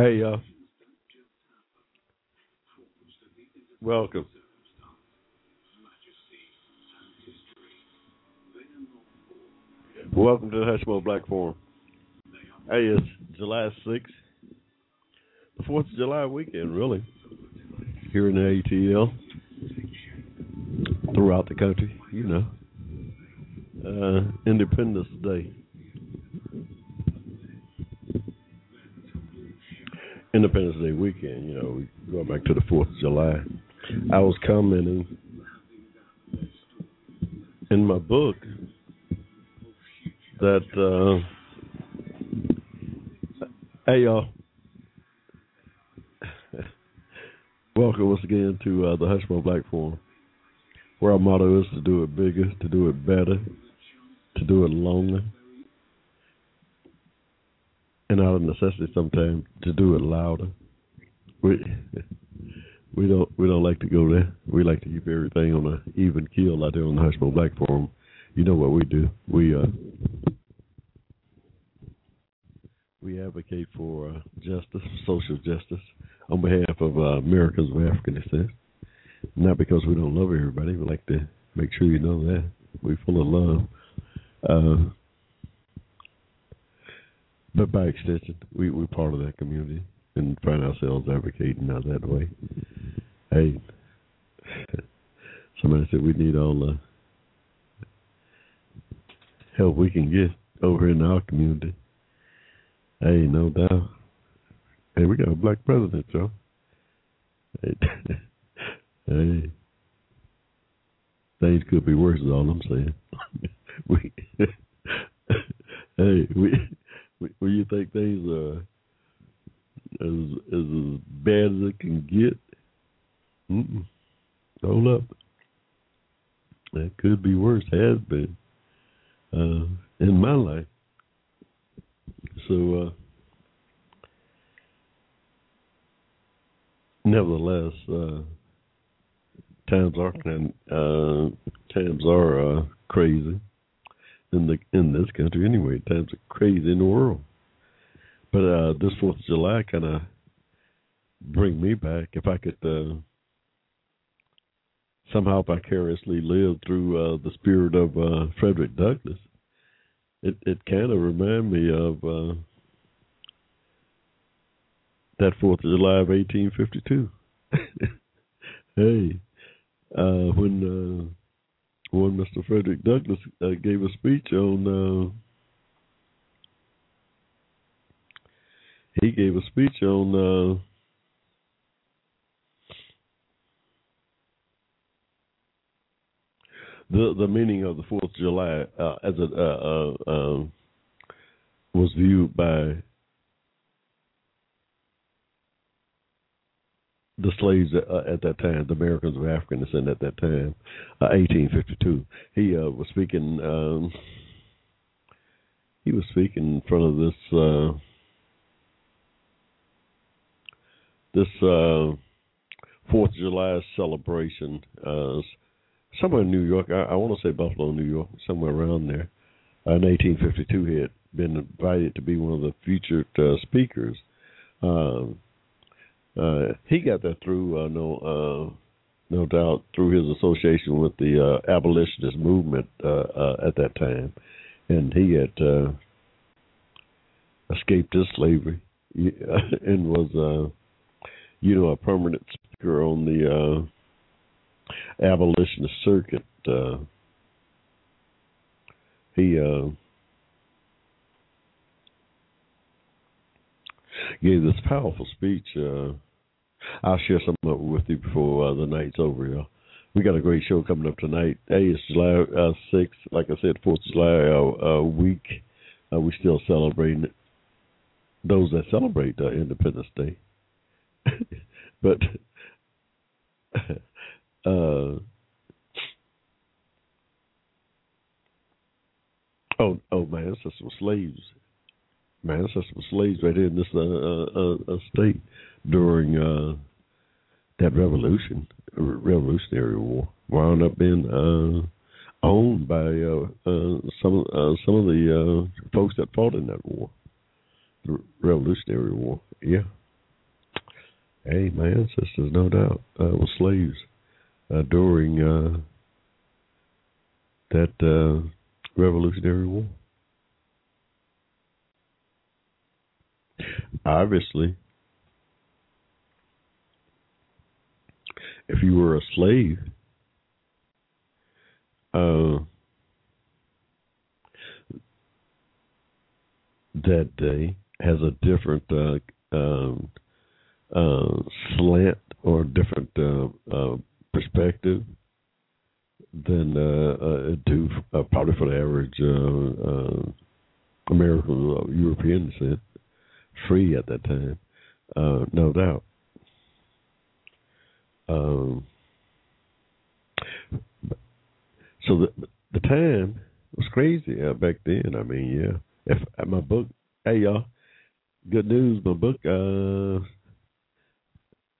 Hey, y'all. Welcome. Welcome to the Hushmo Black Forum. Hey, it's July 6th, the 4th of July weekend, really, here in the ATL, throughout the country, you know. Uh, Independence Day. Independence Day weekend, you know, going back to the 4th of July. I was commenting in my book that, uh, hey, y'all. Welcome once again to uh, the Hushmo Black Forum, where our motto is to do it bigger, to do it better, to do it longer, and out of necessity sometimes to do it louder. We we don't we don't like to go there. We like to keep everything on an even keel out there on the Hushmo Black Forum. You know what we do? We uh we advocate for uh, justice, social justice, on behalf of uh, Americans of African descent. Not because we don't love everybody. We like to make sure you know that we're full of love. Uh, but by extension, we, we're part of that community and find ourselves advocating out that way. Hey, somebody said we need all the help we can get over in our community. Hey, no doubt. Hey, we got a black president, y'all. Hey, hey. things could be worse. Is all I'm saying. we, hey, we, we, when you think things are as as, as bad as it can get, mm-mm. hold up. It could be worse. Has been uh, in my life. So, uh, nevertheless, uh, times are uh, times are uh, crazy in the in this country anyway. Times are crazy in the world. But uh, this Fourth of July kind of bring me back. If I could uh, somehow vicariously live through uh, the spirit of uh, Frederick Douglass, it it kind of remind me of uh, that Fourth of July of 1852. hey, uh, when uh, when Mr. Frederick Douglass uh, gave a speech on, uh, he gave a speech on. Uh, the the meaning of the Fourth of July uh, as it uh, uh, um, was viewed by the slaves uh, at that time, the Americans of African descent at that time, 1852. He uh, was speaking. Um, he was speaking in front of this uh, this Fourth of July celebration somewhere in New York. I, I want to say Buffalo, New York, somewhere around there. Uh, in 1852, he had been invited to be one of the featured uh, speakers. Um, uh, he got that through uh, no uh, no doubt through his association with the uh, abolitionist movement uh, uh, at that time, and he had uh, escaped his slavery and was uh, you know a permanent speaker on the uh, abolitionist circuit. Uh, he uh, gave this powerful speech. Uh, I'll share some of it with you before uh, the night's over, y'all. we got a great show coming up tonight. Hey, it's July uh, 6th. Like I said, 4th of July uh, uh, week. Uh, we still celebrating those that celebrate uh, Independence Day. but uh, oh, oh, my ancestors were slaves. My ancestors were slaves right here in this uh, uh, uh, state during uh, that revolution, Revolutionary War, wound up being uh, owned by uh, uh, some uh, some of the uh, folks that fought in that war, the Revolutionary War. Yeah. Hey, my ancestors, no doubt, uh, were slaves uh, during uh, that uh, Revolutionary War. Obviously, if you were a slave, uh, that day has a different uh, um, uh, slant or different uh, uh, perspective than uh, do probably for the average American European descent, free at that time, no doubt. Um, so the the time was crazy uh, back then. I mean, yeah. If uh, my book, hey y'all, good news. My book, uh,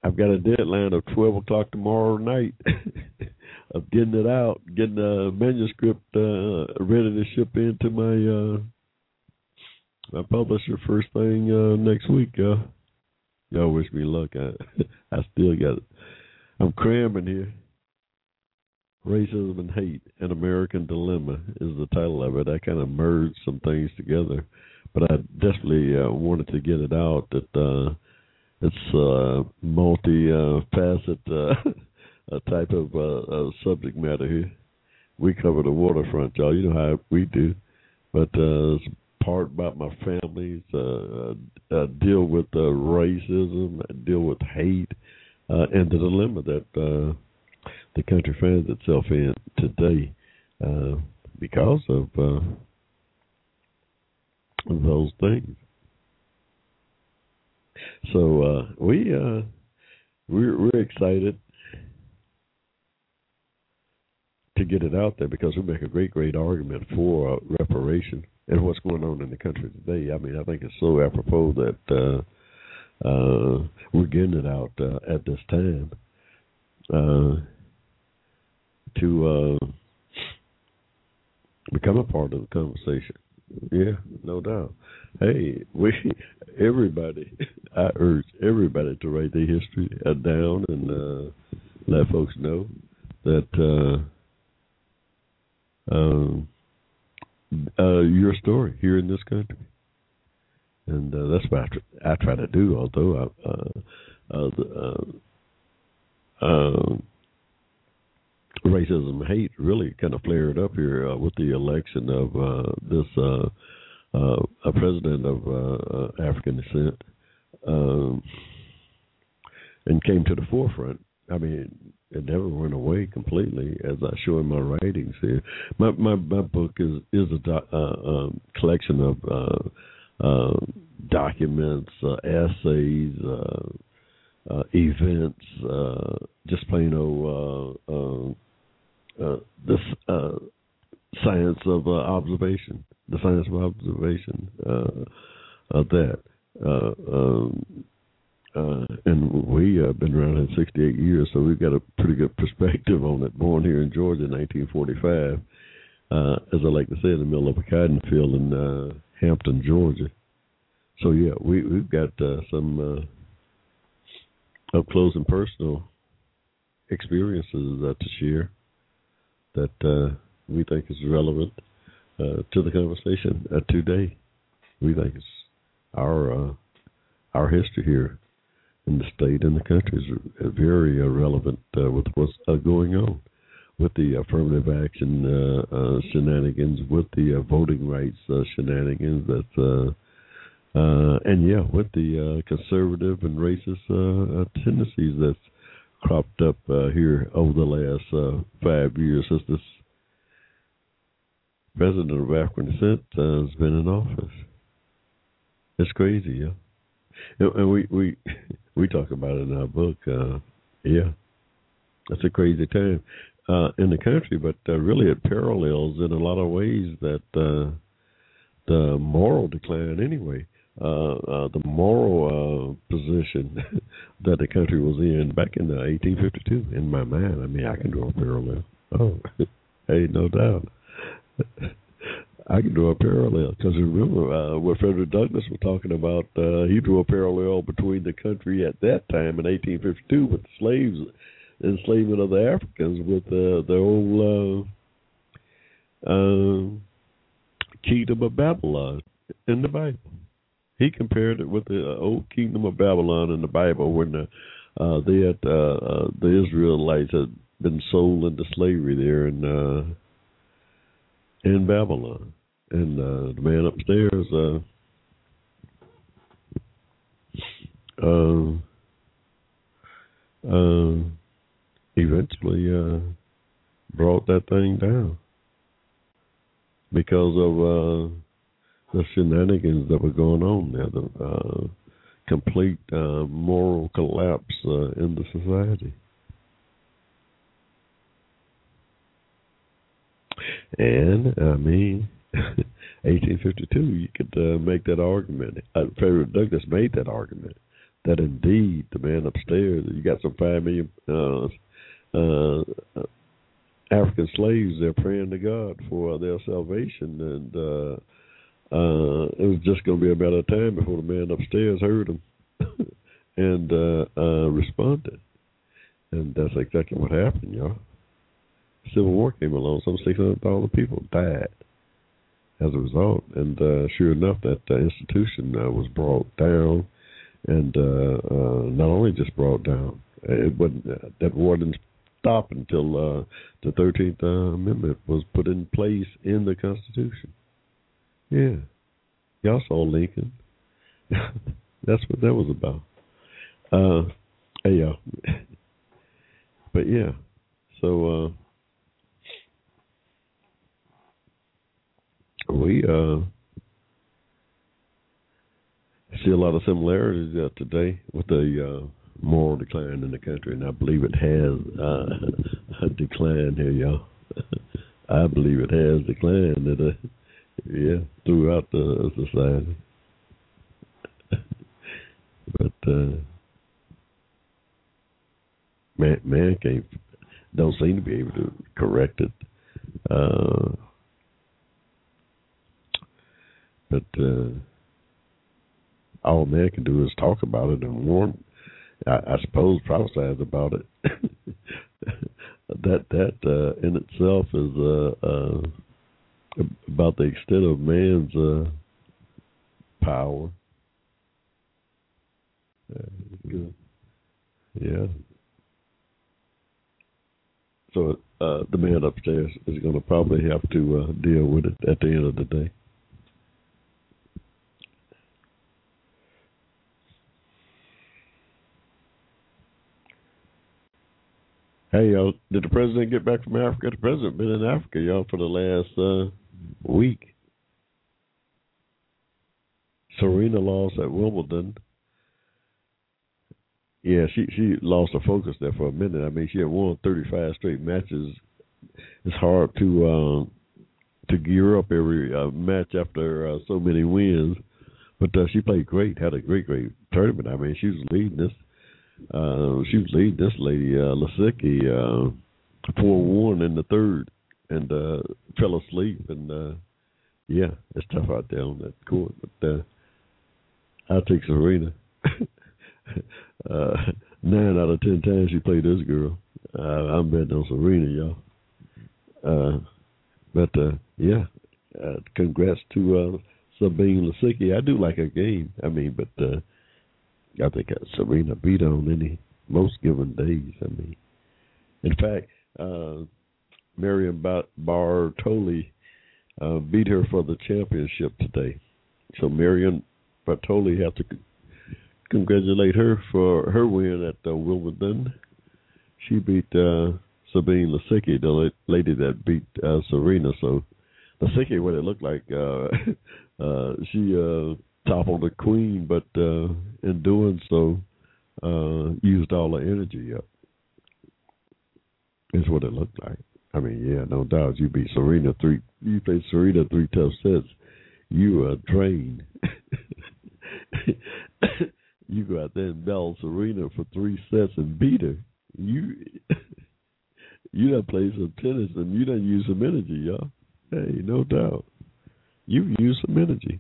I've got a deadline of twelve o'clock tomorrow night of getting it out, getting the manuscript uh, ready to ship into my uh, my publisher first thing uh, next week. Uh, y'all wish me luck. I I still got it. I'm cramming here. Racism and Hate, An American Dilemma is the title of it. I kind of merged some things together, but I definitely uh, wanted to get it out that uh, it's uh, multi-facet uh, type of uh, subject matter here. We cover the waterfront, y'all. You know how we do, but uh, it's part about my family. Uh, uh, deal with uh, racism, deal with hate, uh, and the dilemma that uh, the country finds itself in today uh, because of uh, those things. So uh, we uh, we're, we're excited to get it out there because we make a great great argument for uh, reparation and what's going on in the country today. I mean, I think it's so apropos that uh, uh, we're getting it out uh, at this time uh, to uh, become a part of the conversation. Yeah, no doubt. Hey, we everybody. I urge everybody to write their history uh, down and uh, let folks know that uh, um, uh, your story here in this country and uh, that's what I, tr- I try to do. Although I, uh, uh, the, uh, uh, racism, hate really kind of flared up here uh, with the election of uh, this uh, uh, a president of uh, uh, African descent, um, and came to the forefront. I mean, it never went away completely, as I show in my writings here. My my, my book is is a do, uh, um, collection of uh, uh, documents, uh, essays, uh, uh, events, just plain old this science of observation, the science of observation of that. Um, uh, and we have uh, been around in 68 years, so we've got a pretty good perspective on it. Born here in Georgia in 1945, uh, as I like to say, in the middle of a cotton field in Hampton, Georgia. So yeah, we we've got uh, some uh, up close and personal experiences uh, to share that uh, we think is relevant uh, to the conversation uh, today. We think it's our our history here in the state and the country is very relevant with what's going on with the affirmative action uh, uh, shenanigans, with the uh, voting rights shenanigans that's uh, and yeah, with the uh, conservative and racist uh, tendencies that's cropped up uh, here over the last uh, five years since this president of African descent uh, has been in office. It's crazy, yeah. And we we we talk about it in our book. Uh, yeah, that's a crazy time uh, in the country, but uh, really it parallels in a lot of ways that uh, the moral decline anyway. Uh, uh, the moral uh, position that the country was in back in uh, 1852. In my mind, I mean, I can draw a parallel. Oh, hey, no doubt. I can draw a parallel because remember uh, what Frederick Douglass was talking about. Uh, he drew a parallel between the country at that time in 1852 with the slaves, enslavement of the Africans with uh, the old uh, uh, kingdom of Babylon in the Bible. He compared it with the uh, old kingdom of Babylon in the Bible when the, uh, they had uh, uh, the Israelites had been sold into slavery there in uh, in Babylon, and uh, the man upstairs. Uh, uh, uh, eventually uh, brought that thing down because of uh, the shenanigans that were going on there, the uh, complete uh, moral collapse uh, in the society. And I mean, 1852, you could uh, make that argument. Uh, Frederick Douglass made that argument that indeed the man upstairs, you got some five million uh, uh, African slaves, they're praying to God for their salvation, and uh, uh, it was just going to be a matter of time before the man upstairs heard them and uh, uh, responded, and that's exactly what happened, y'all. Civil War came along, some six hundred thousand people died as a result, and uh, sure enough, that uh, institution uh, was brought down, and not only just brought down, it wasn't that war didn't stop until the Thirteenth Amendment was put in place in the Constitution. Yeah, y'all saw Lincoln. That's what that was about. Uh, y'all. but yeah, so. Uh, we uh, see a lot of similarities uh, today with the uh, moral decline in the country, and I believe it has uh, declined here, y'all. I believe it has declined, uh, yeah, throughout the society. but uh, man, man can't, don't seem to be able to correct it. Uh, but uh, all man can do is talk about it and warn. I, I suppose prophesize about it. that that uh, in itself is uh, uh, about the extent of man's uh, power. Uh, yeah. So uh, the man upstairs is going to probably have to uh, deal with it at the end of the day. Hey, y'all, did the president get back from Africa? The president been in Africa, y'all, for the last uh, week. Serena lost at Wimbledon. Yeah, she she lost her focus there for a minute. I mean, she had won 35 straight matches. It's hard to um, to gear up every uh, match after uh, so many wins, but uh, she played great. Had a great great tournament. I mean, she was leading this uh, she was leading this lady, uh, Lisicki, uh, one in the third, and uh, fell asleep. And uh, yeah, it's tough out there on that court. But uh, I'll take Serena. uh, nine out of ten times she played this girl. Uh, I'm betting on Serena, y'all. Uh, but uh, yeah, uh, congrats to uh, Sabine Lisicki. I do like her game. I mean, but uh, I think Serena beat on any most given days. I mean, in fact, uh, Marion Bartoli uh, beat her for the championship today. So Marion Bartoli have to congratulate her for her win at uh, Wimbledon. she beat uh, Sabine Lisicki, the lady that beat uh, Serena. So Lisicki, what it looked like, uh, uh, she uh, toppled the queen, but uh, in doing so, uh, used all the energy up. Is what it looked like. I mean, yeah, no doubt. You beat Serena three. You played Serena three tough sets. You are drained. you go out there and battle Serena for three sets and beat her. You you done played some tennis and you done use some energy, y'all. Hey, no doubt. You use some energy.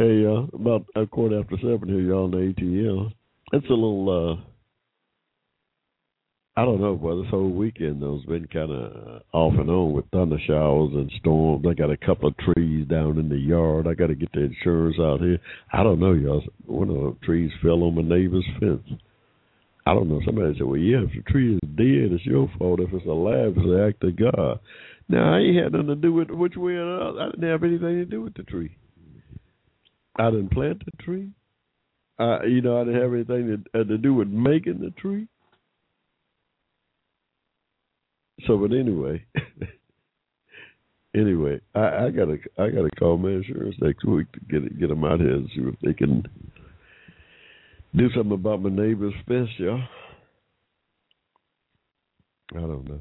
Hey, uh, about a quarter after seven here, y'all on the ATL. It's a little uh I don't know, but this whole weekend though has been kind of off and on with thunder showers and storms. I got a couple of trees down in the yard. I got to get the insurance out here. I don't know, y'all. One of the trees fell on my neighbor's fence. I don't know. Somebody said, "Well, yeah, if the tree is dead, it's your fault. If it's alive, it's the act of God." Now, I ain't had nothing to do with which way or other. I didn't have anything to do with the tree. I didn't plant the tree. I, you know, I didn't have anything to, uh, to do with making the tree. So, but anyway, anyway, I, I gotta I gotta call my insurance next week to get get them out here and see if they can do something about my neighbor's fence, y'all. I don't know,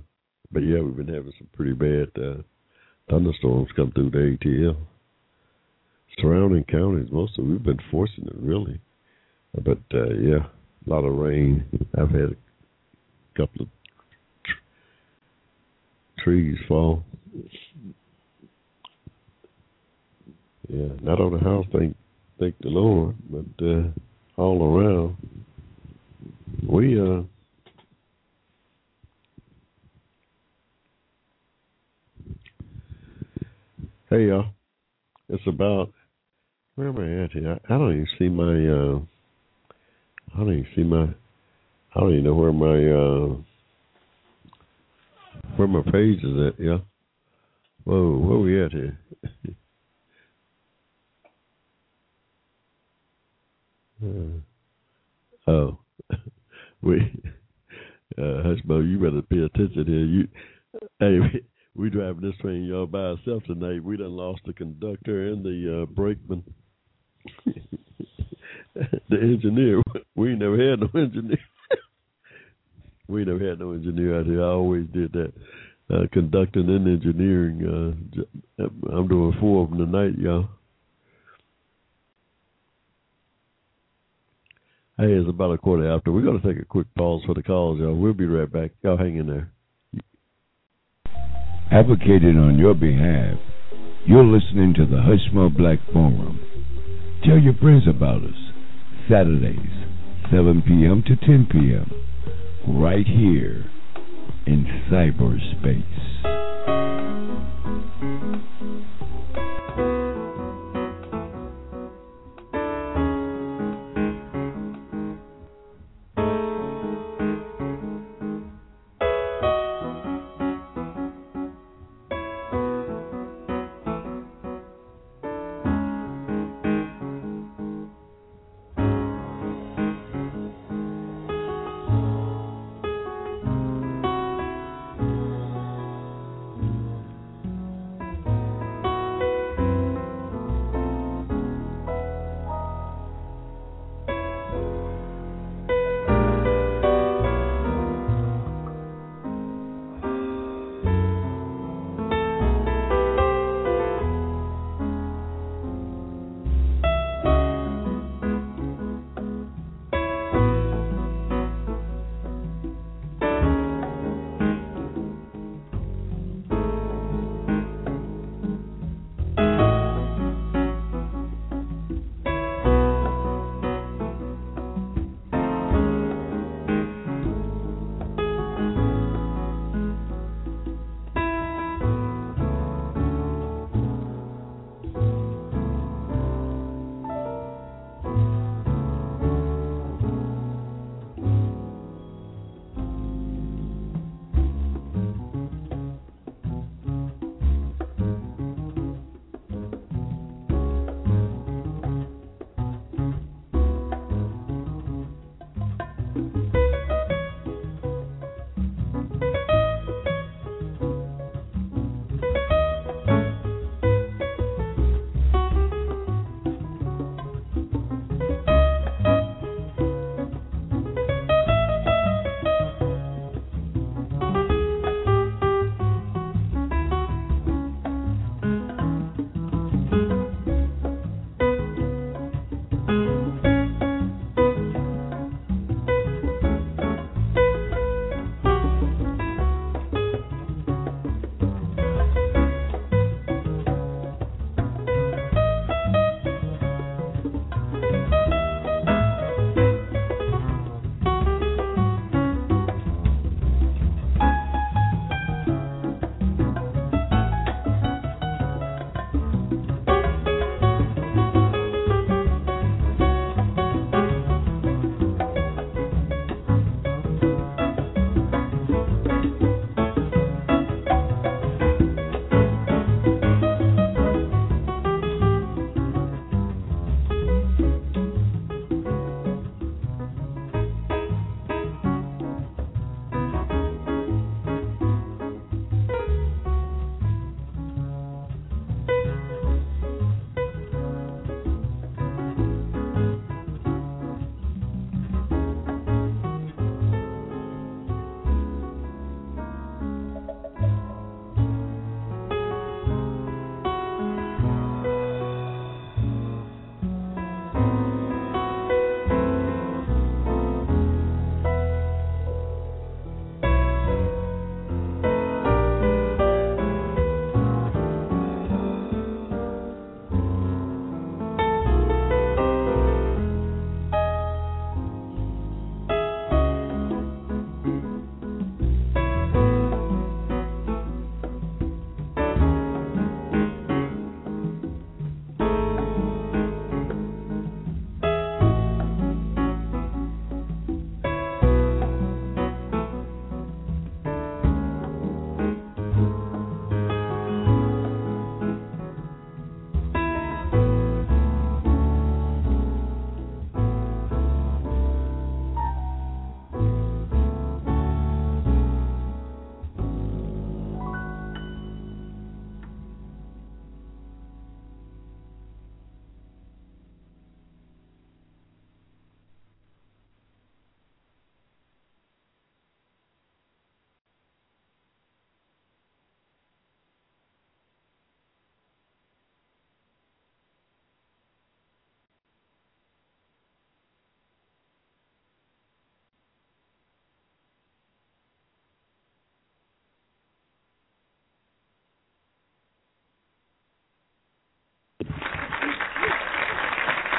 but yeah, we've been having some pretty bad uh, thunderstorms come through the ATL. Surrounding counties, most of we've been fortunate, really, but uh, yeah, a lot of rain. I've had a couple of trees fall. Yeah, not on the house, thank thank the Lord, but uh, all around. We uh Hey y'all. It's about where am I at here? I, don't even see my uh I don't even see my I don't even know where my uh where my page is at, yeah. Whoa, where we at here? uh, oh, we, uh, Hushmo, you better pay attention here. You, hey, we, we driving this train y'all by ourselves tonight. We done lost the conductor and the uh, brakeman, the engineer. We never had no engineer we never had no engineer out here. I always did that, uh, conducting and engineering. Uh, I'm doing four of them tonight, y'all. Hey, it's about a quarter after. We're going to take a quick pause for the calls, y'all. We'll be right back. Y'all hang in there. Advocating on your behalf, you're listening to the Hushmo Black Forum. Tell your friends about us. Saturdays, 7 p.m. to 10 p.m right here in cyberspace.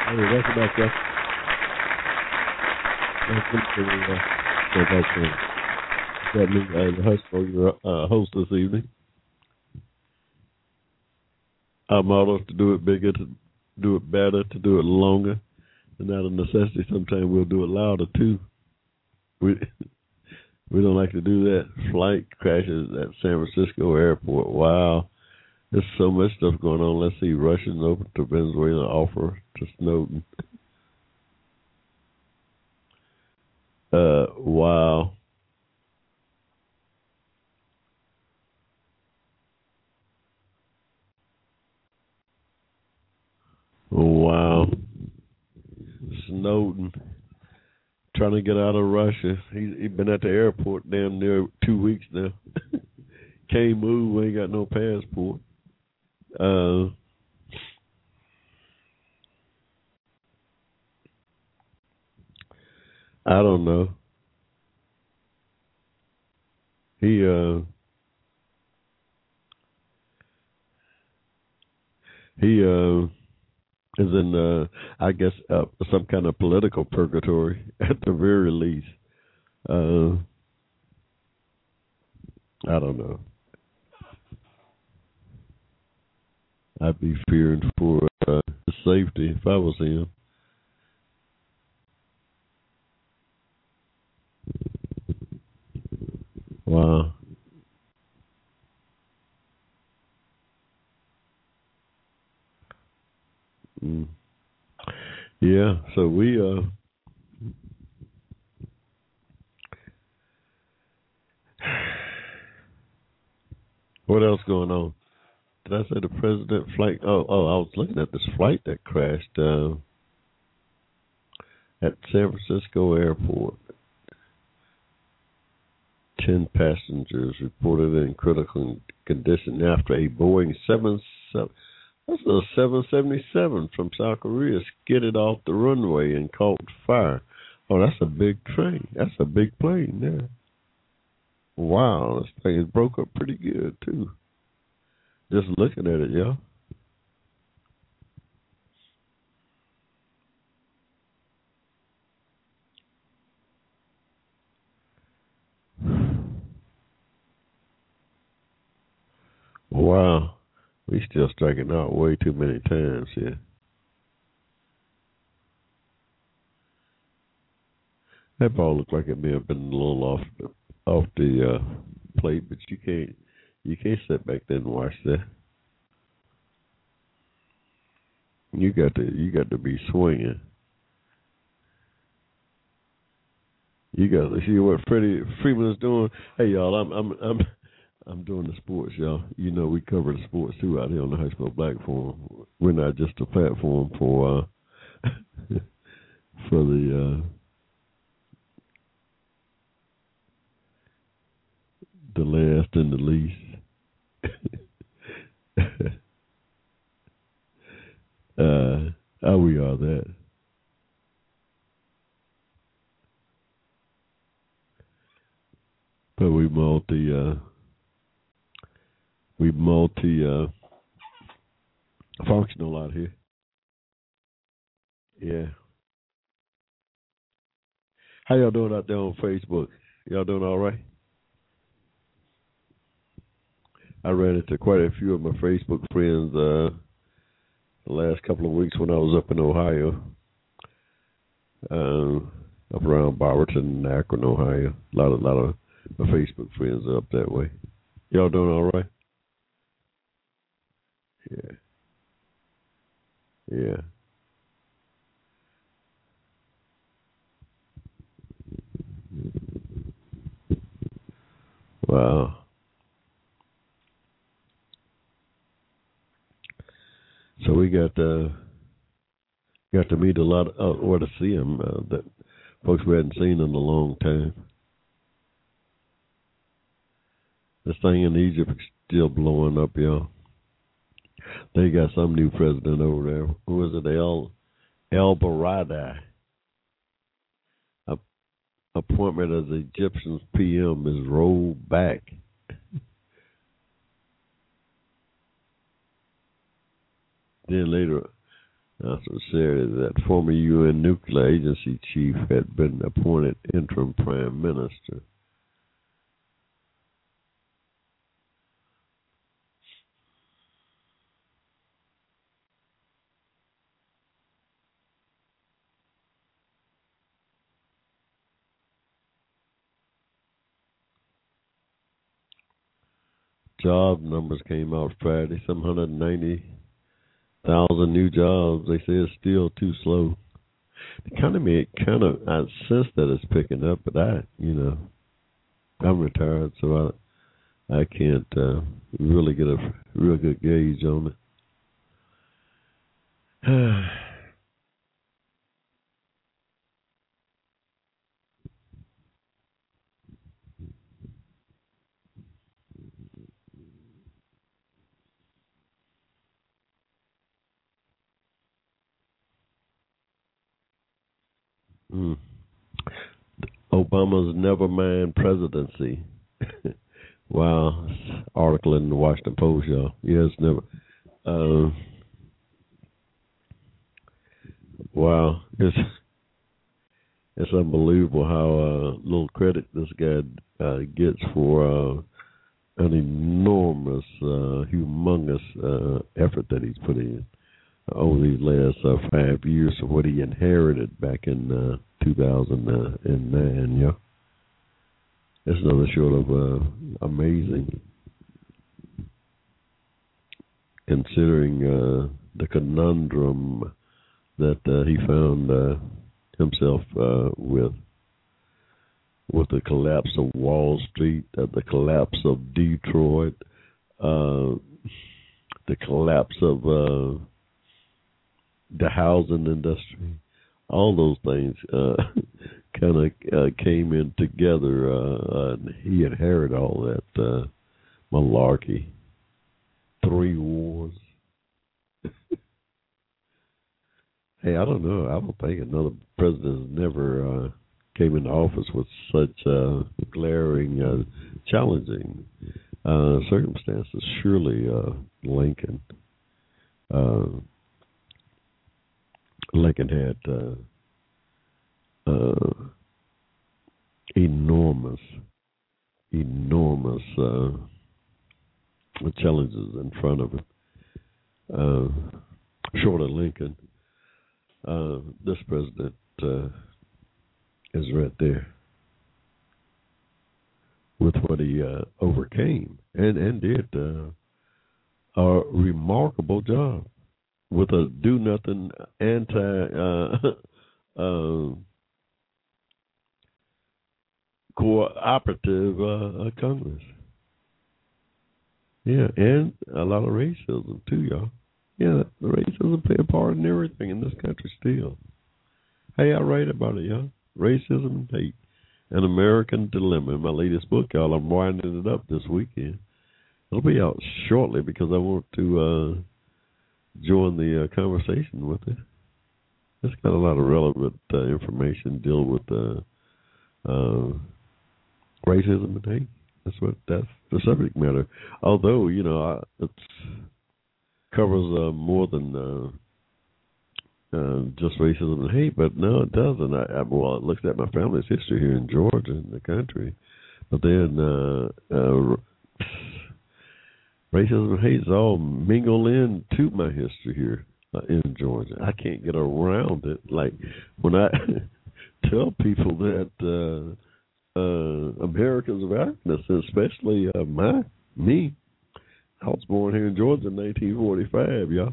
Hey, welcome back, Jeff. Welcome to the, uh, so that's, uh, got me, uh, the host for your uh, host this evening. Our motto is to do it bigger, to do it better, to do it longer, and out of necessity, sometimes we'll do it louder too. We we don't like to do that. Flight crashes at San Francisco airport. Wow. There's so much stuff going on. Let's see. Russians open to Venezuela offer to Snowden. Uh, wow. Wow. Snowden trying to get out of Russia. He he been at the airport damn near two weeks now. Can't move. Ain't got no passport. Uh, I don't know. He uh he uh is in uh I guess uh, some kind of political purgatory at the very least. Uh I don't know. I'd be fearing for uh, his safety if I was him. Wow. Mm. Yeah, so we uh what else going on? Did I say the president flight? Oh, oh, I was looking at this flight that crashed uh, at San Francisco Airport. Ten passengers reported in critical condition after a Boeing seven seven. That's a 777 from South Korea skidded off the runway and caught fire. Oh, that's a big train. That's a big plane there. Wow, this thing broke up pretty good too. Just looking at it, y'all. Wow. We still striking out way too many times here. That ball looked like it may have been a little off the off the uh, plate, but you can't you can't sit back there and watch that. You got to you got to be swinging. You got to see what Freddie Freeman is doing. Hey y'all, I'm I'm I'm I'm doing the sports, y'all. You know we cover the sports too out here on the Hushmo Black Forum. We're not just a platform for uh for the uh the last and the least. uh how we are that. But we multi uh we multi uh, functional out here. Yeah. How y'all doing out there on Facebook? Y'all doing all right? I ran into quite a few of my Facebook friends uh, the last couple of weeks when I was up in Ohio, um, up around Barberton, Akron, Ohio. A lot of, lot of my Facebook friends are up that way. Y'all doing all right? Yeah. Yeah. Wow. So we got uh got to meet a lot of, uh, or to see them uh, that folks we hadn't seen in a long time. This thing in Egypt is still blowing up, y'all. They got some new president over there. Who is it? El El Baradei. Appointment as Egyptian's PM is rolled back. Then later, also said that former UN nuclear agency chief had been appointed interim prime minister. job numbers came out Friday. Some hundred ninety thousand new jobs. They say it's still too slow. The economy it kind of I sense that it's picking up, but I, you know, I'm retired, so I I can't uh, really get a real good gauge on it. Mm. Obama's Never Nevermind presidency. wow, article in the Washington Post, y'all. Yes, never. Uh, wow, it's it's unbelievable how uh, little credit this guy uh, gets for uh, an enormous, uh, humongous uh, effort that he's put in over these last five years of what he inherited back in 2009. Yeah, it's nothing short of uh, amazing, considering uh, the conundrum that uh, he found uh, himself uh, with. With the collapse of Wall Street, uh, the collapse of Detroit, the collapse of the housing industry, all those things uh, kind of uh, came in together. Uh, and he inherited all that uh, malarkey, three wars. hey, I don't know. I don't think another president has never uh, came into office with such uh, glaring, uh, challenging uh, circumstances. Surely, uh, Lincoln. Uh, Lincoln had uh, uh, enormous, enormous uh, challenges in front of him. Uh, short of Lincoln, uh, this president uh, is right there with what he overcame and and did a remarkable job with a do nothing anti uh, uh, cooperative uh, uh, Congress. Yeah, and a lot of racism too, y'all. Yeah, the racism play a part in everything in this country still. Hey, I write about it, y'all. Racism and hate, an American dilemma. My latest book, y'all. I'm winding it up this weekend. It'll be out shortly because I want to uh join the uh, conversation with it. It's got a lot of relevant uh, information deal with uh, uh, racism and hate. That's what that's the subject matter. Although you know it covers uh, more than uh, just racism and hate, but no, it doesn't. I, I, well, it looks at my family's history here in Georgia, in the country, but then uh, uh, racism and hate is all mingle in to my history here uh, in Georgia. I can't get around it. Like when I tell people that uh, uh, Americans of African especially uh, my me, I was born here in Georgia in 1945, y'all,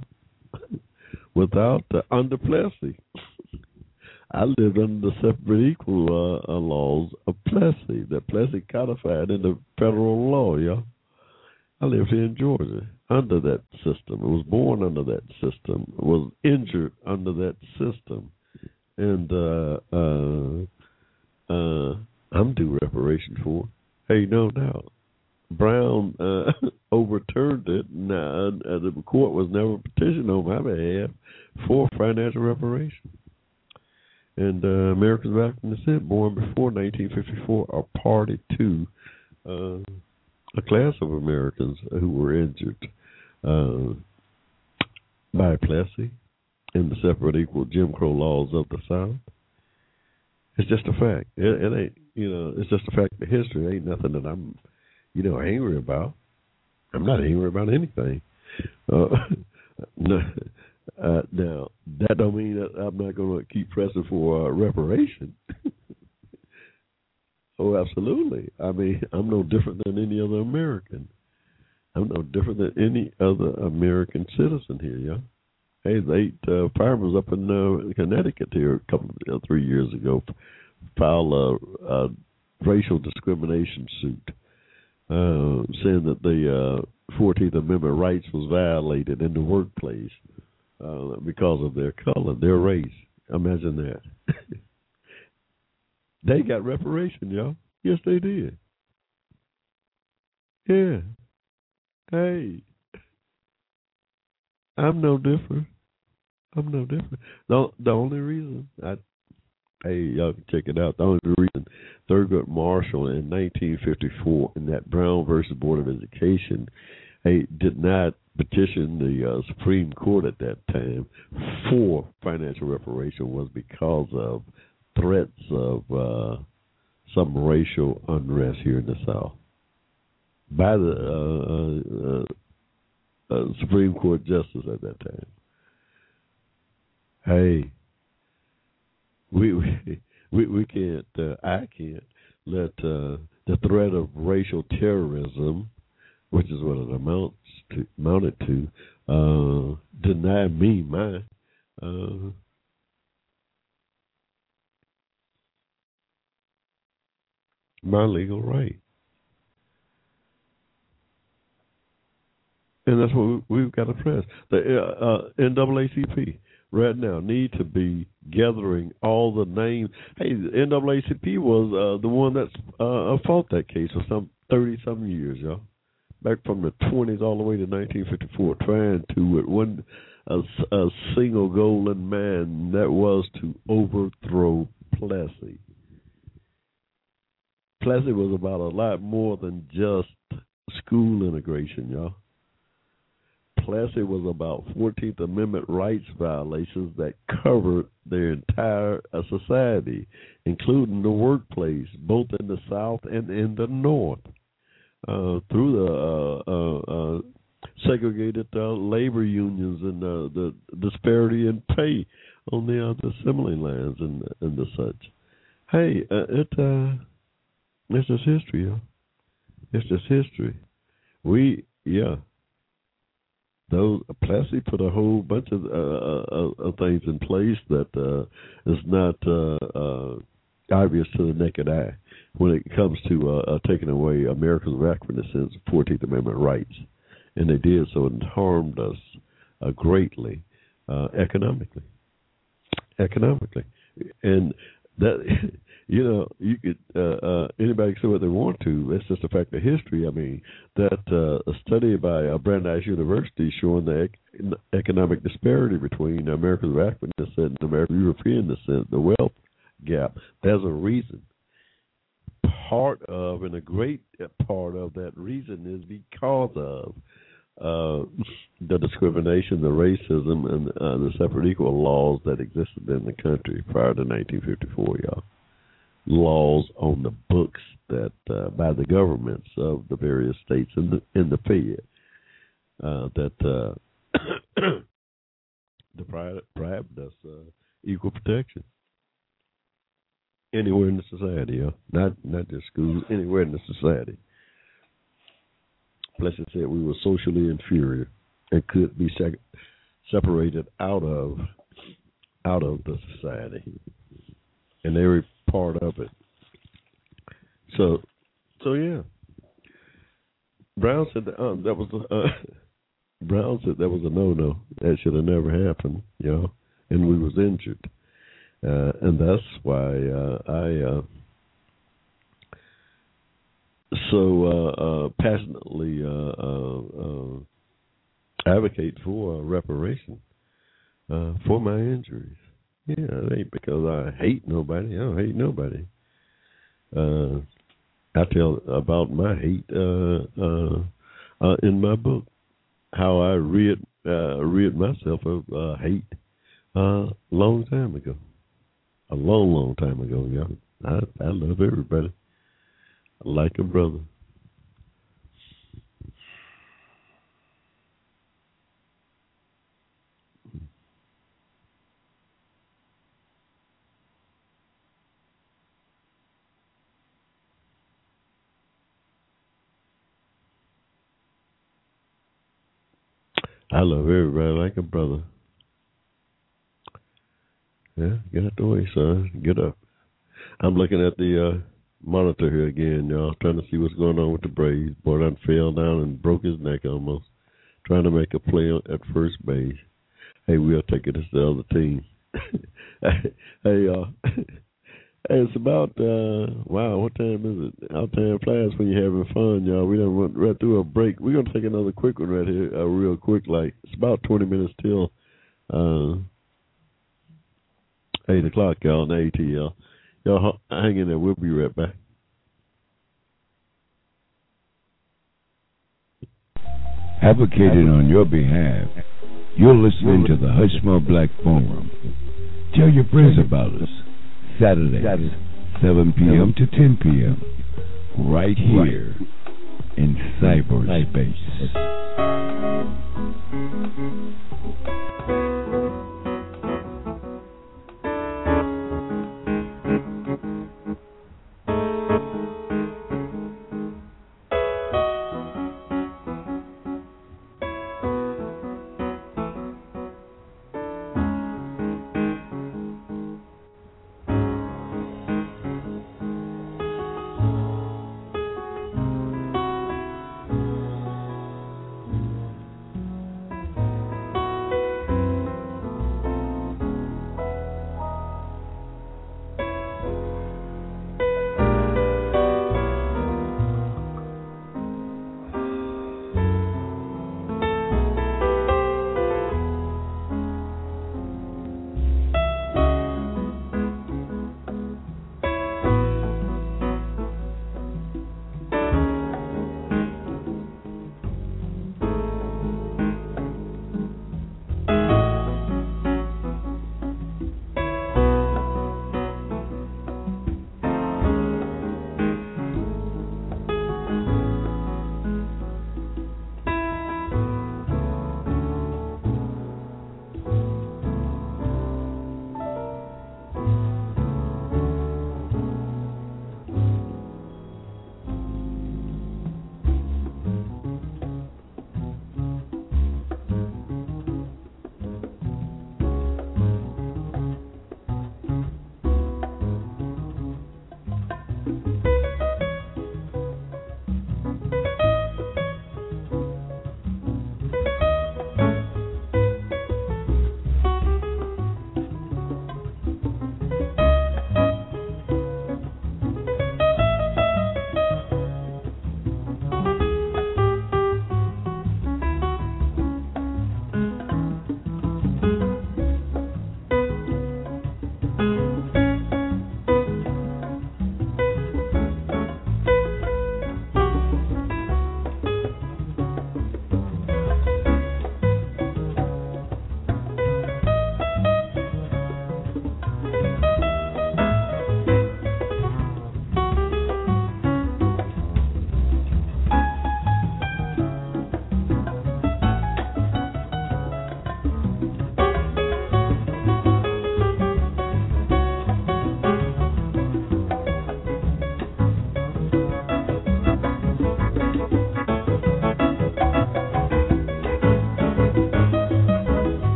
without uh, under Plessy. I lived under the separate equal uh, uh, laws of Plessy that Plessy codified into federal law, y'all. I lived here in Georgia under that system. I was born under that system. I was injured under that system, and uh, uh, uh, I'm due reparation for. Hey, no doubt. Brown uh, overturned it. Now, uh, the court was never petitioned on my behalf for financial reparation. And uh, Americans of African descent, born before 1954, are party to uh, a class of Americans who were injured uh, by Plessy and the separate equal Jim Crow laws of the South. It's just a fact. It, it ain't you know, it's just a fact of history. It ain't nothing that I'm you know, angry about. I'm not angry about anything. Uh, no, uh, now that don't mean that I'm not going to keep pressing for uh, reparation. oh, absolutely. I mean, I'm no different than any other American. I'm no different than any other American citizen here, yeah. Hey, the eight uh, firemen up in uh, Connecticut here a couple uh, three years ago filed a, a racial discrimination suit, uh, saying that the uh, Fourteenth Amendment rights was violated in the workplace uh, because of their color, their race. Imagine that. they got reparation, y'all. Yes, they did. Yeah. Hey, I'm no different. I'm no different. The the only reason I hey y'all can check it out. The only reason Thurgood Marshall in 1954 in that Brown versus Board of Education, hey did not petition the uh, Supreme Court at that time for financial reparation was because of threats of uh, some racial unrest here in the South by the uh, uh, uh, Supreme Court justice at that time. Hey, we we we, can't. Uh, I can't let uh, the threat of racial terrorism, which is what it amounts to, amounted to, uh, deny me my. My legal right. and that's what we've got to press. The uh, uh, NAACP right now need to be gathering all the names. Hey, the NAACP was uh, the one that uh, fought that case for some thirty some years, y'all. Back from the twenties all the way to 1954, trying to with one a, a single goal in mind that was to overthrow Plessy. Plessy was about a lot more than just school integration, y'all Plessy was about 14th Amendment rights violations that covered their entire uh, society, including the workplace, both in the South and in the North, uh, through the uh, uh, uh segregated uh, labor unions and the disparity in pay on the assembly lands and and the such. Hey, it it's just history, yo. It's just history. We yeah those Plessy put a whole bunch of, uh, uh, of things in place that uh, is not uh, uh, obvious to the naked eye when it comes to uh, uh, taking away Americans of African descent Fourteenth Amendment rights, and they did so and harmed us uh, greatly uh, economically. Economically, and that you know, you could uh, uh, anybody can say what they want to. It's just a fact of history. I mean, that uh, a study by uh, Brandeis University showing the ec- economic disparity between Americans of African descent and American European descent, the wealth gap. There's a reason. Part of, and a great part of that reason is because of uh, the discrimination, the racism, and uh, the separate equal laws that existed in the country prior to 1954, y'all laws on the books that uh, by the governments of the various states in the in the Fed uh, that uh, deprived us uh, equal protection. Anywhere in the society, not not just schools, anywhere in the society. Plessy said we were socially inferior and could be separated out of out of the society, and every part of it. So, so yeah. Brown said that um, that was uh, Brown said that was a no no. That should have never happened, you know. And we was injured, uh, and that's why uh, I uh, so uh, uh, passionately uh, advocate for reparation for my injuries. Yeah, it ain't because I hate nobody. I don't hate nobody. Uh, I tell about my hate uh, uh, uh, in my book, how I rid uh, rid myself of uh, hate Uh, long time ago, a long, long time ago. Yeah, I I love everybody. like a brother. I love everybody like a brother. Yeah, get out the way, son. Get up. I'm looking at the uh, monitor here again, y'all, trying to see what's going on with the Braves. Boy, done fell down and broke his neck almost, trying to make a play at first base. Hey, we'll take it as the other team. hey, y'all. Hey, it's about uh wow, what time is it? How time flies when you're having fun, y'all. We done went right through a break. We're gonna take another quick one right here, uh, real quick. Like it's about twenty minutes till uh eight o'clock, y'all, on ATL. Y'all hang in there. We'll be right back. Advocating on your behalf, you're listening to the Hushmo Black Forum. Tell your friends about us. Saturdays, 7 p.m. to 10 p.m. Right here in cyberspace.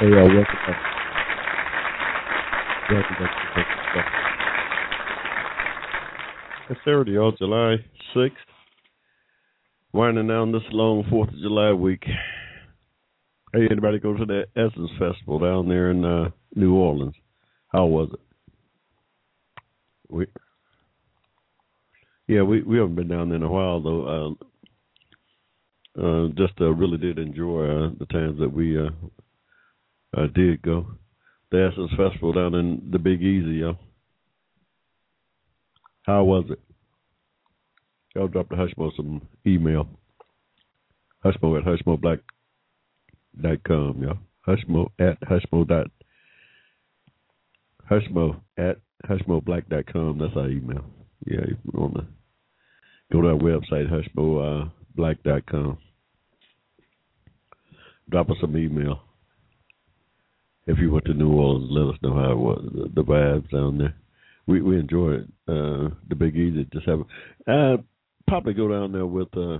Hey, uh, welcome back. Welcome back. It's Saturday, y'all, July 6th. Winding down this long 4th of July week. Hey, anybody go to the Essence Festival down there in uh, New Orleans? How was it? We, yeah, we we haven't been down there in a while though. Uh, uh, just uh, really did enjoy uh, the times that we uh, uh, did go. The Essence Festival down in the Big Easy, yo. How was it? Y'all drop the Hushmo some email. Hushmo at hushmoblack.com, y'all. Hushmo at hushmo dot Hushmo at hushmoblack.com. That's our email. Yeah, if you want to go to our website, hushmoblack.com. Drop us some email. If you went to New Orleans, let us know how it was, the, vibes down there. We we enjoy it. Uh, the Big Easy, just have uh, probably go down there with uh,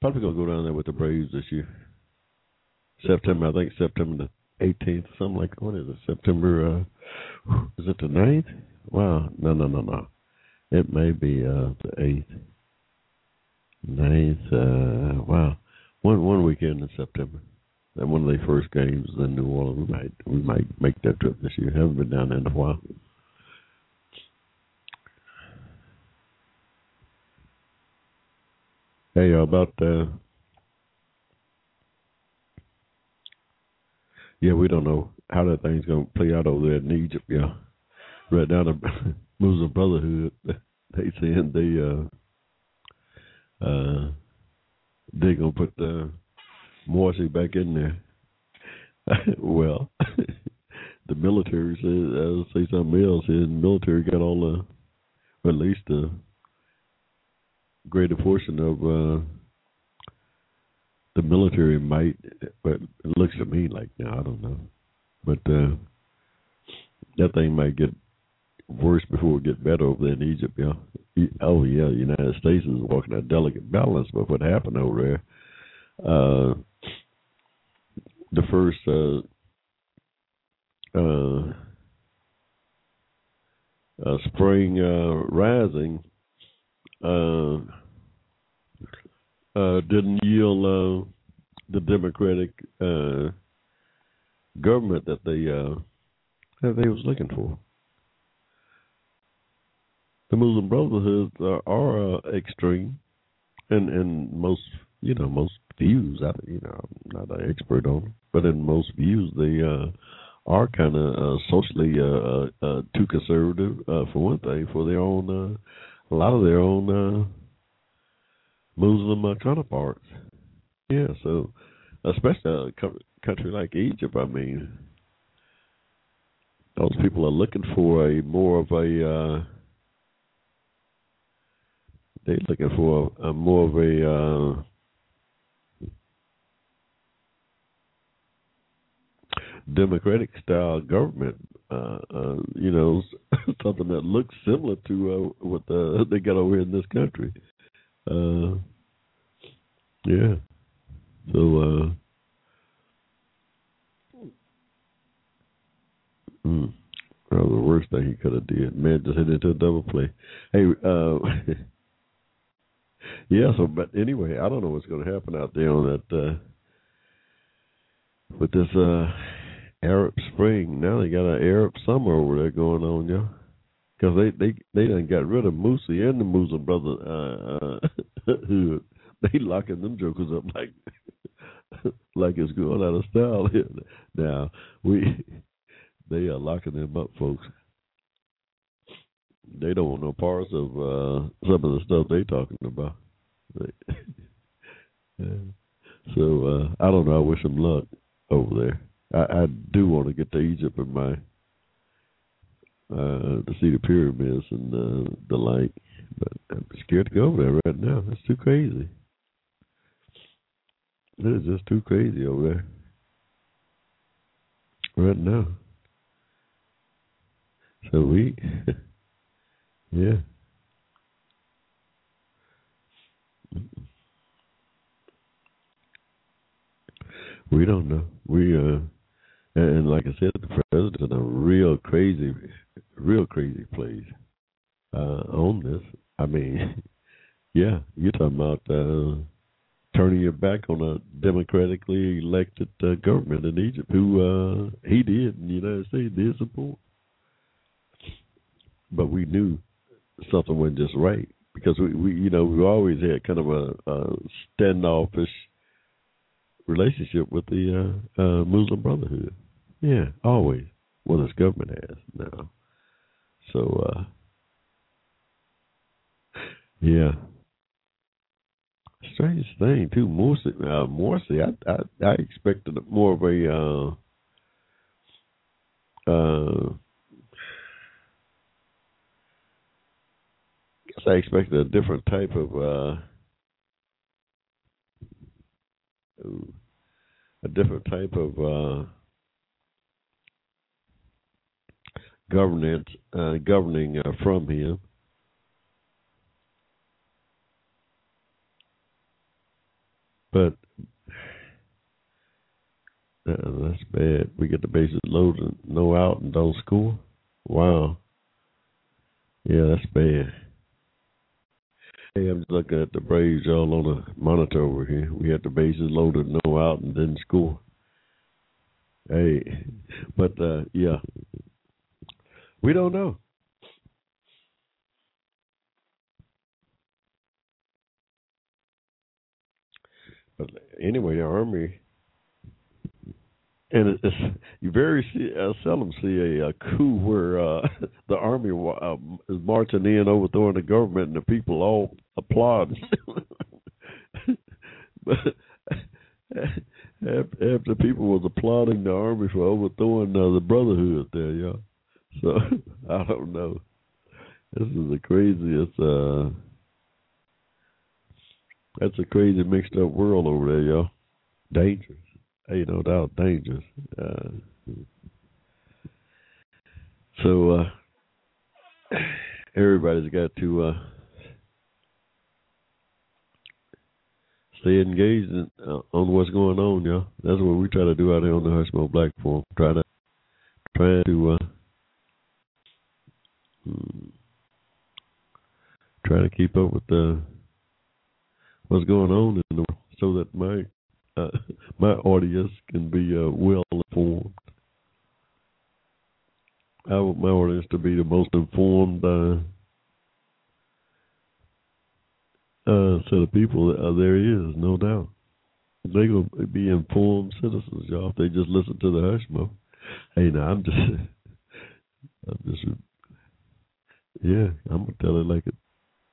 probably gonna go down there with the Braves this year. September, I think September the 18th, something like what is it? September? Uh, is it the 9th? Wow, no, no, no, no. It may be uh, the 8th, 9th. Uh, wow, one one weekend in September. And one of the first games in New Orleans. We might we might make that trip this year. Haven't been down there in a while. Hey, about uh, yeah, we don't know how that thing's gonna play out over there in Egypt. Yeah, right now the Muslim Brotherhood they saying they uh uh they gonna put the Morsi back in there. well, the military says I'll say something else. The military got all the, at least the greater portion of uh the military might, but it looks to me like now I don't know, but uh that thing might get worse before it get better over there in Egypt. Yeah. Oh yeah, the United States is walking a delicate balance, but what happened over there? Uh, the first uh, uh, uh, spring uh, rising uh, didn't yield the democratic government that they that they was looking for. The Muslim Brotherhood are, are extreme, and and most you know most views. I you know I'm not an expert on them, but in most views they uh, are kind of uh, socially uh, uh, uh, too conservative uh, for one thing for their own uh, a lot of their own uh, Muslim uh, counterparts. Yeah, so especially a country like Egypt. I mean, those people are looking for a more of a uh, they're looking for a, a more of a uh, democratic style government. Uh, uh, you know, something that looks similar to uh, what the, they got over here in this country. Uh, yeah. So. Uh, mm, that was the worst thing he could have did. Man, just hit into a double play. Hey, uh, yeah. So, but anyway, I don't know what's going to happen out there on that. Uh, with this uh Arab Spring. Now they got an Arab summer over there going on, y'all. Because they they they done got rid of Morsi and the Muslim brother uh, uh, they locking them jokers up like like it's going out of style. now we they are locking them up, folks. They don't want no parts of uh, some of the stuff they talking about. so uh, I don't know. I wish them luck over there. I, I do want to get to Egypt in my uh to see the pyramids and uh, the like, but I'm scared to go over there right now. It's too crazy. It is just too crazy over there right now. So we, yeah. We don't know. We uh, and like I said, the president's in a real crazy, real crazy place uh, on this. I mean, yeah, you're talking about uh, turning your back on a democratically elected uh, government in Egypt, who uh, he did in the United States did support, but we knew something wasn't just right because we, we you know we always had kind of a, a standoffish relationship with the uh, uh, Muslim Brotherhood. Yeah, always. Well, this government has now. So, uh, yeah. Strange thing too, Morsi. Uh, Morsi, I, I I expected more of a uh, uh, guess I expected a different type of uh, a different type of uh, governance uh, governing uh, from him. But uh, that's bad. We get the bases loaded, no out, and don't score. Wow. Yeah, that's bad. Hey, I'm just looking at the Braves all on the monitor over here. We had the bases loaded, no out, and didn't score. Hey, but uh yeah, we don't know. But anyway, the army, and it's, you very see, uh, seldom see a, a coup where uh, the army uh, is marching in, overthrowing the government, and the people all applaud. but half people was applauding the army for overthrowing uh, the Brotherhood there, y'all. So I don't know. This is the craziest. uh That's a crazy mixed up world over there, y'all. Dangerous. Hey, no doubt, dangerous. Uh, so uh everybody's got to uh stay engaged in, uh, on what's going on, y'all. That's what we try to do out here on the Hushmo Black Forum. Try to try to uh, hmm, try to keep up with the what's going on in the world, so that my uh, my audience can be uh, well informed. I want my audience to be the most informed uh, uh, set of people uh, there is, no doubt. They're gonna be informed citizens, y'all. If they just listen to the Hushmo. Hey, now I'm just, I'm just, yeah, I'm gonna tell it like a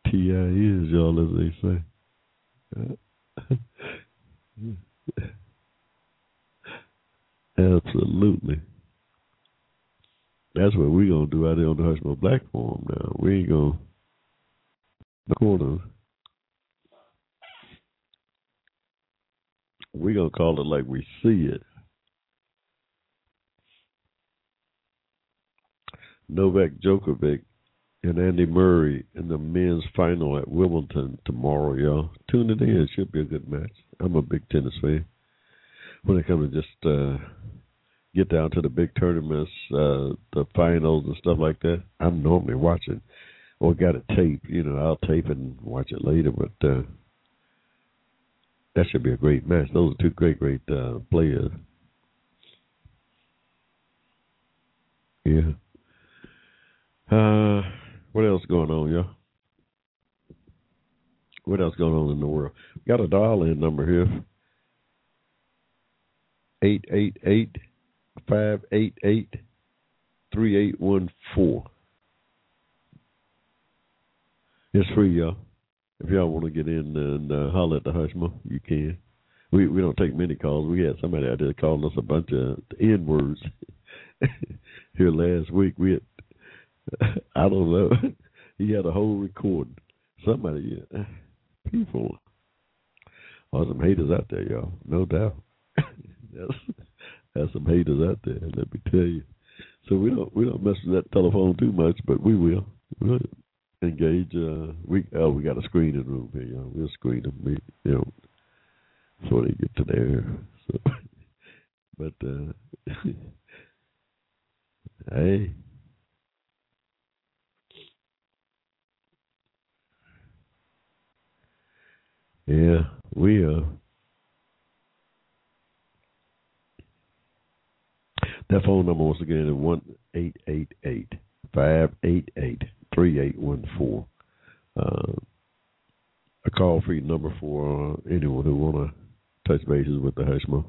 Ti is, y'all, as they say. Absolutely. That's what we're gonna do out there on the Hushmo Black Forum now. We ain't gonna corner. We're gonna call it like we see it. Novak Djokovic and Andy Murray in the men's final at Wimbledon tomorrow, y'all. Tune it in. It should be a good match. I'm a big tennis fan. When it comes to just uh get down to the big tournaments, uh the finals and stuff like that, I'm normally watching or got a tape. you know, I'll tape it and watch it later, but uh that should be a great match. Those are two great, great uh players. Yeah. Uh, what else going on, y'all? What else going on in the world? Got a dial in number here. Eight eight eight five eight eight three eight one four. It's free, y'all. If y'all want to get in and uh, holler at the Hushmo, you can. We we don't take many calls. We had somebody out there calling us a bunch of N words here last week. We had I don't know. he had a whole recording. Somebody, yeah, people, are some haters out there, y'all. No doubt. there's, there's some haters out there. Let me tell you. So we don't we don't mess with that telephone too much, but we will. We'll engage. Uh, we oh we got a screening room here, y'all. We'll screen them. We, you know, before they get to there. So but uh, hey. Yeah, we uh that phone number once again is one eight eight eight five eight eight three eight one four. Uh, a call free number for uh, anyone who wanna touch bases with the Hushmo.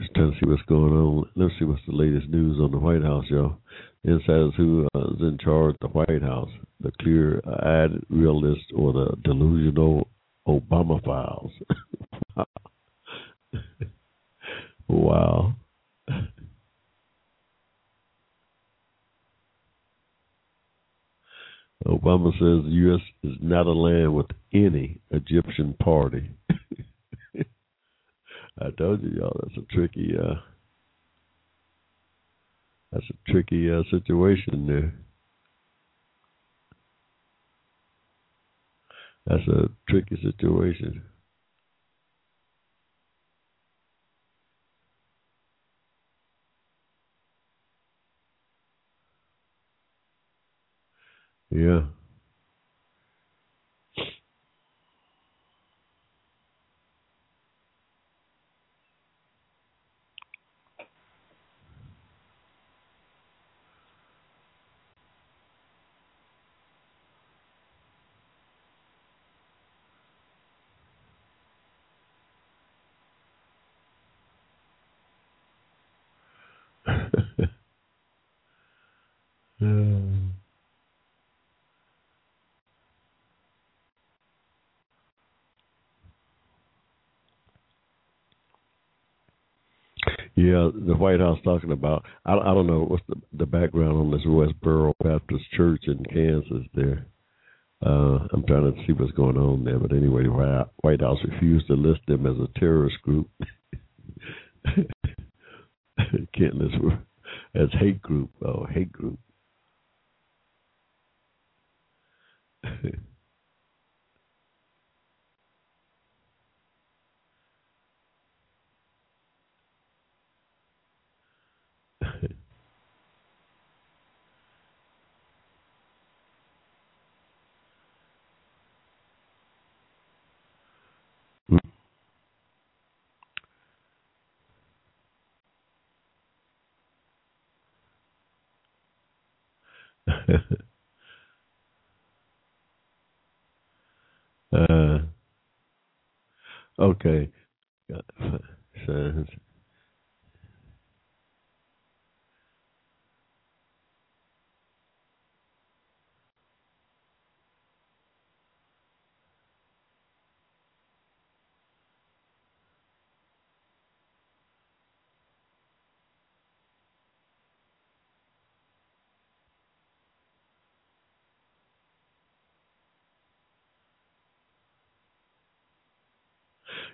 Just trying to see what's going on. Let's see what's the latest news on the White House, y'all. Insiders who uh, is in charge of the White House, the clear-eyed realist or the delusional Obama files. wow. Obama says the U.S. is not a land with any Egyptian party. I told you, y'all, that's a tricky, uh, that's a tricky uh, situation there. That's a tricky situation. Yeah. Yeah, the White House talking about. I, I don't know what's the the background on this Westboro Baptist Church in Kansas. There, uh, I'm trying to see what's going on there. But anyway, White House refused to list them as a terrorist group. List as hate group. Oh, hate group. uh, okay. So,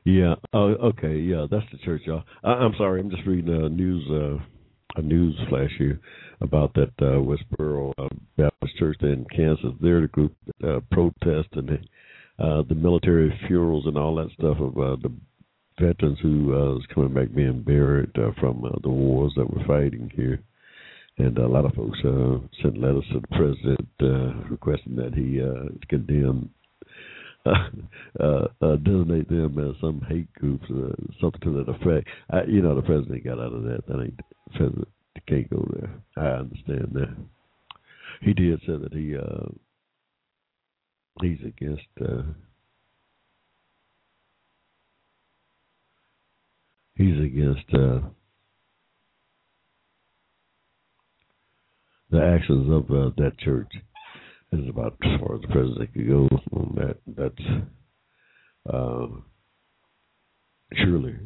Yeah. Oh, okay. Yeah, that's the church, y'all. I, I'm sorry. I'm just reading a news uh, a news flash here about that uh, Westboro uh, Baptist Church in Kansas. They're the group uh, protest and the, uh, the military funerals and all that stuff of uh, the veterans who uh, is coming back being buried uh, from uh, the wars that we're fighting here. And a lot of folks uh, sent letters to the president uh, requesting that he uh, condemn uh, uh, designate them as some hate groups, uh, something to that effect. I, you know, the president got out of that. That ain't the president can't go there. I understand that. He did say that he uh, he's against. Uh, he's against uh, the actions of uh, that church is about as far as the president could go on that. That's uh, surely.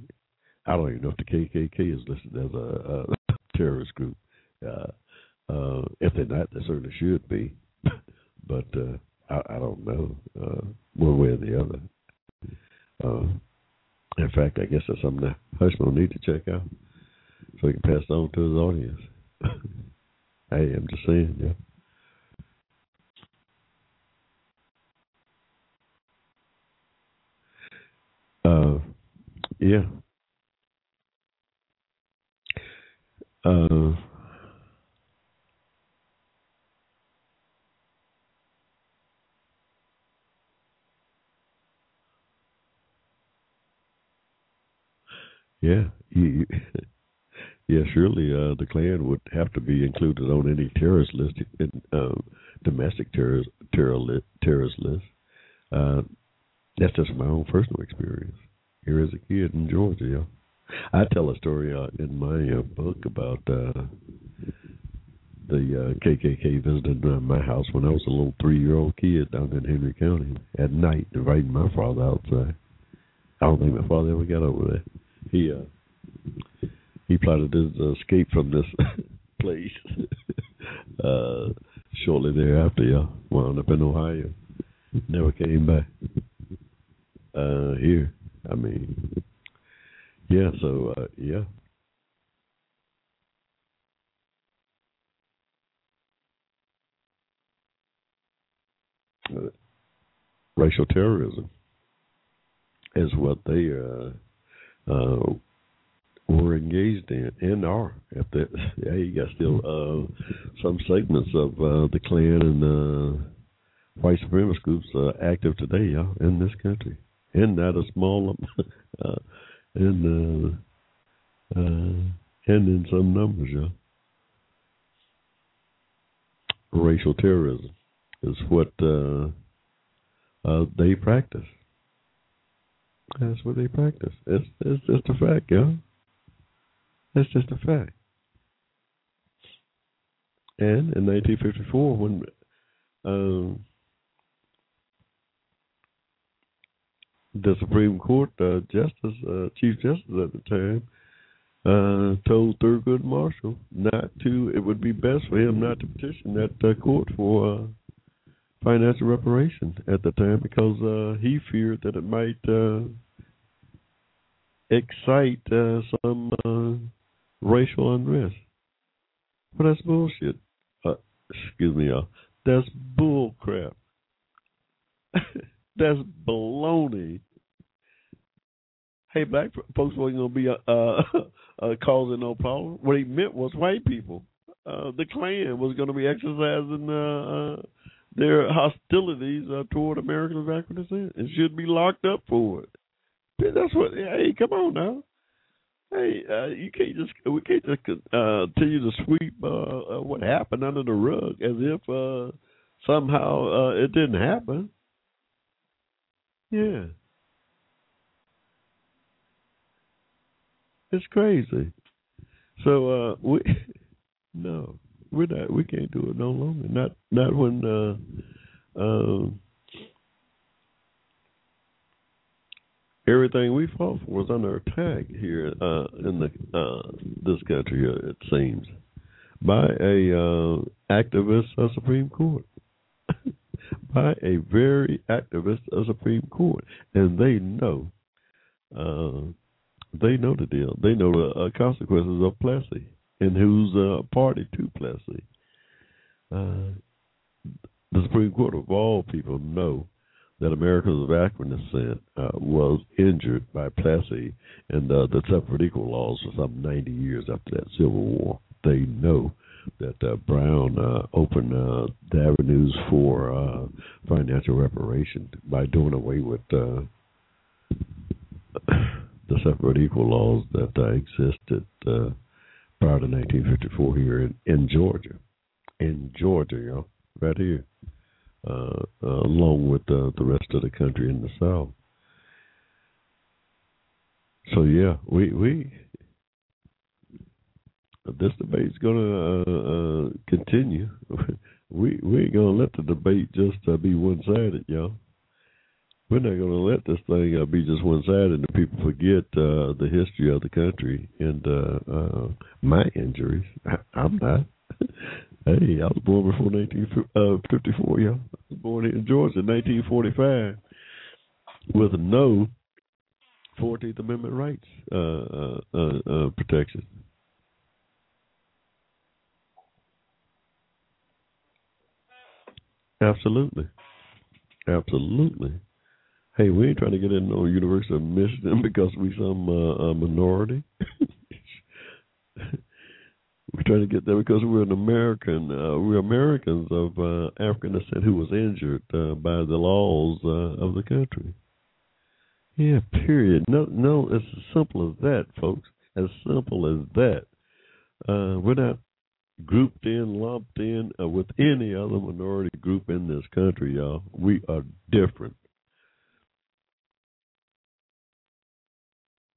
I don't even know if the KKK is listed as a, a terrorist group. Uh, uh, if they're not, they certainly should be. but uh, I, I don't know uh, one way or the other. Uh, in fact, I guess that's something that Hushmo will need to check out so he can pass it on to his audience. hey, I'm just saying, yeah. Yeah. Uh, yeah, yeah. Surely, uh, the Klan would have to be included on any terrorist list, in, uh, domestic terrorist terror terrorist list. That's just my own personal experience here as a kid in Georgia. I tell a story uh, in my uh, book about uh, the uh, KKK visited uh, my house when I was a little three-year-old kid down in Henry County at night, inviting my father outside. I don't think my father ever got over that. He uh, he plotted his escape from this place. uh, shortly thereafter, yeah, wound up in Ohio. Never came back. Uh, here, I mean, yeah. So uh, yeah, uh, racial terrorism is what they uh, uh, were engaged in and are. If that, yeah, you got still uh, some segments of the Klan and white supremacist groups active today, yeah, in this country, not that a small, uh, and uh, uh, and in some numbers, yeah. Racial terrorism is what uh, uh, they practice. That's what they practice. It's it's just a fact, yeah. That's just a fact. And in 1954, when um, the Supreme Court uh, Justice, uh, Chief Justice at the time, uh, told Thurgood Marshall not to. It would be best for him not to petition that uh, court for uh, financial reparation at the time because uh, he feared that it might excite some racial unrest. But that's bullshit. Excuse me, y'all. That's bull crap. that's baloney. Hey, black folks weren't going to be uh, uh, causing no problem. What he meant was white people. Uh, the Klan was going to be exercising uh, uh, their hostilities uh, toward Americans of African descent and should be locked up for it. That's what. Hey, come on now. Hey, you can't just we can't just continue to sweep what happened under the rug as if somehow it didn't happen. Yeah, it's crazy. So uh, we no we're not. We can't do it no longer. Not not when uh, uh, everything we fought for was under attack here uh, in the uh, this country. It seems by a uh, activist uh, Supreme Court. By a very activist uh, Supreme Court, and they know, uh, they know the deal. They know the uh, consequences of Plessy and who's a party to Plessy. Uh, the Supreme Court of all people know that Americans of African descent uh, was injured by Plessy and uh, the separate equal laws for some 90 years after that Civil War. They know that uh, Brown uh, opened uh, the avenues for uh, financial reparation by doing away with uh, the separate equal laws that uh, existed prior to 1954 here in, in Georgia. In Georgia, you know, right here, along with the rest of the country in the South. So yeah, we we this debate's gonna uh, uh, continue. we we ain't gonna let the debate just uh, be one sided, y'all we're not going to let this thing uh, be just one sided and people forget uh, the history of the country and uh, uh, my injuries. I, I'm not. hey, I was born before 1954, y'all. I was born in Georgia in 1945 with no 14th Amendment rights uh, uh, uh, uh, protection. Absolutely. Absolutely. Hey, we ain't trying to get in no University of Michigan because we some uh, minority. we're trying to get there because we're an American. Uh, we're Americans of uh, African descent who was injured uh, by the laws uh, of the country. Yeah, period. No, no, it's as simple as that, folks. As simple as that. Uh, we're not grouped in, lumped in uh, with any other minority group in this country, y'all. We are different.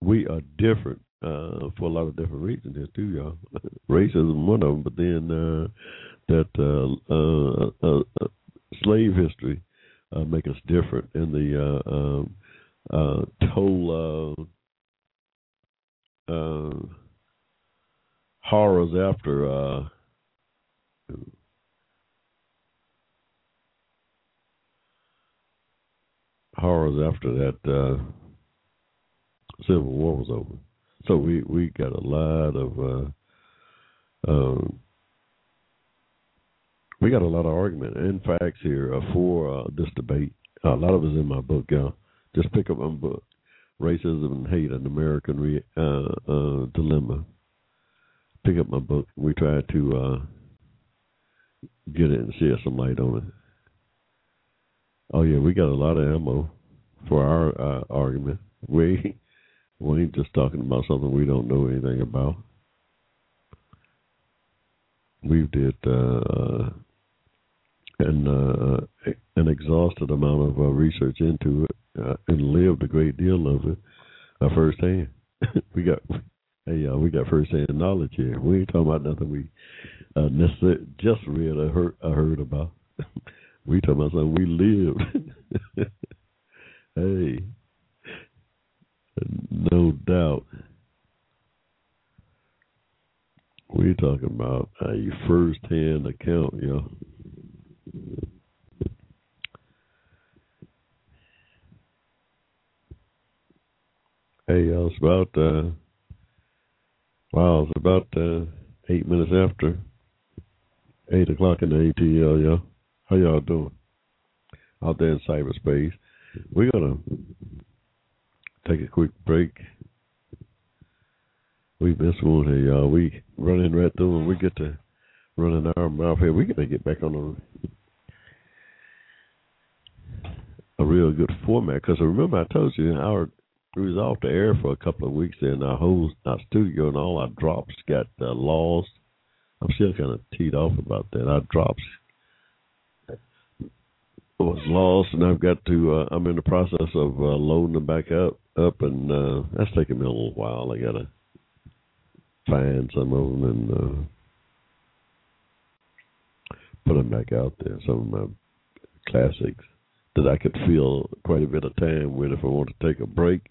We are different uh, for a lot of different reasons here too, y'all. Racism one of them, but then uh, that uh, uh, slave history make us different, and the um, toll horrors after uh, horrors after that uh, Civil War was over. So we we got a lot of uh, um, we got a lot of argument and facts here uh, for uh, this debate. a lot of it's in my book, y'all. Just pick up my book, Racism and Hate: An American Re- uh, Dilemma. Pick up my book. We try to get it and shed some light on it. Oh yeah, we got a lot of ammo for our uh, argument. We we ain't just talking about something we don't know anything about. We've did uh, an uh, an exhausted amount of uh, research into it uh, and lived a great deal of it uh, firsthand. we got hey uh, we got firsthand knowledge here. We ain't talking about nothing we uh, necessarily just read or heard, or heard about. we talking about something we lived. hey, no doubt. We're talking about a first-hand account, yo. Hey, y'all, it's about uh, wow, it's about uh, eight minutes after eight o'clock in the ATL, y'all. How y'all doing out there in cyberspace? We're gonna take a quick break. We missed one here, y'all. We running right through and we get to running our mouth here. We gotta get back on a a real good format because remember I told you our we was off the air for a couple of weeks and our whole our studio and all our drops got uh, lost. I'm still kind of teed off about that. Our drops was lost, and I've got to. Uh, I'm in the process of uh, loading them back up, up, and uh, that's taking me a little while. I gotta find some of them and uh, put them back out there. Some of my classics that I could fill quite a bit of time with if I want to take a break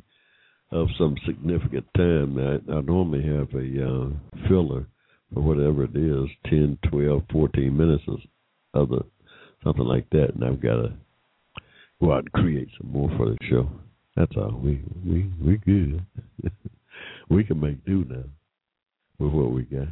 of some significant time. I, I normally have a uh, filler for whatever it is, 10, 12, 14 minutes of the something like that, and I've got to go out and create some more for the show. That's all. We we we good. we can make do now with what we got.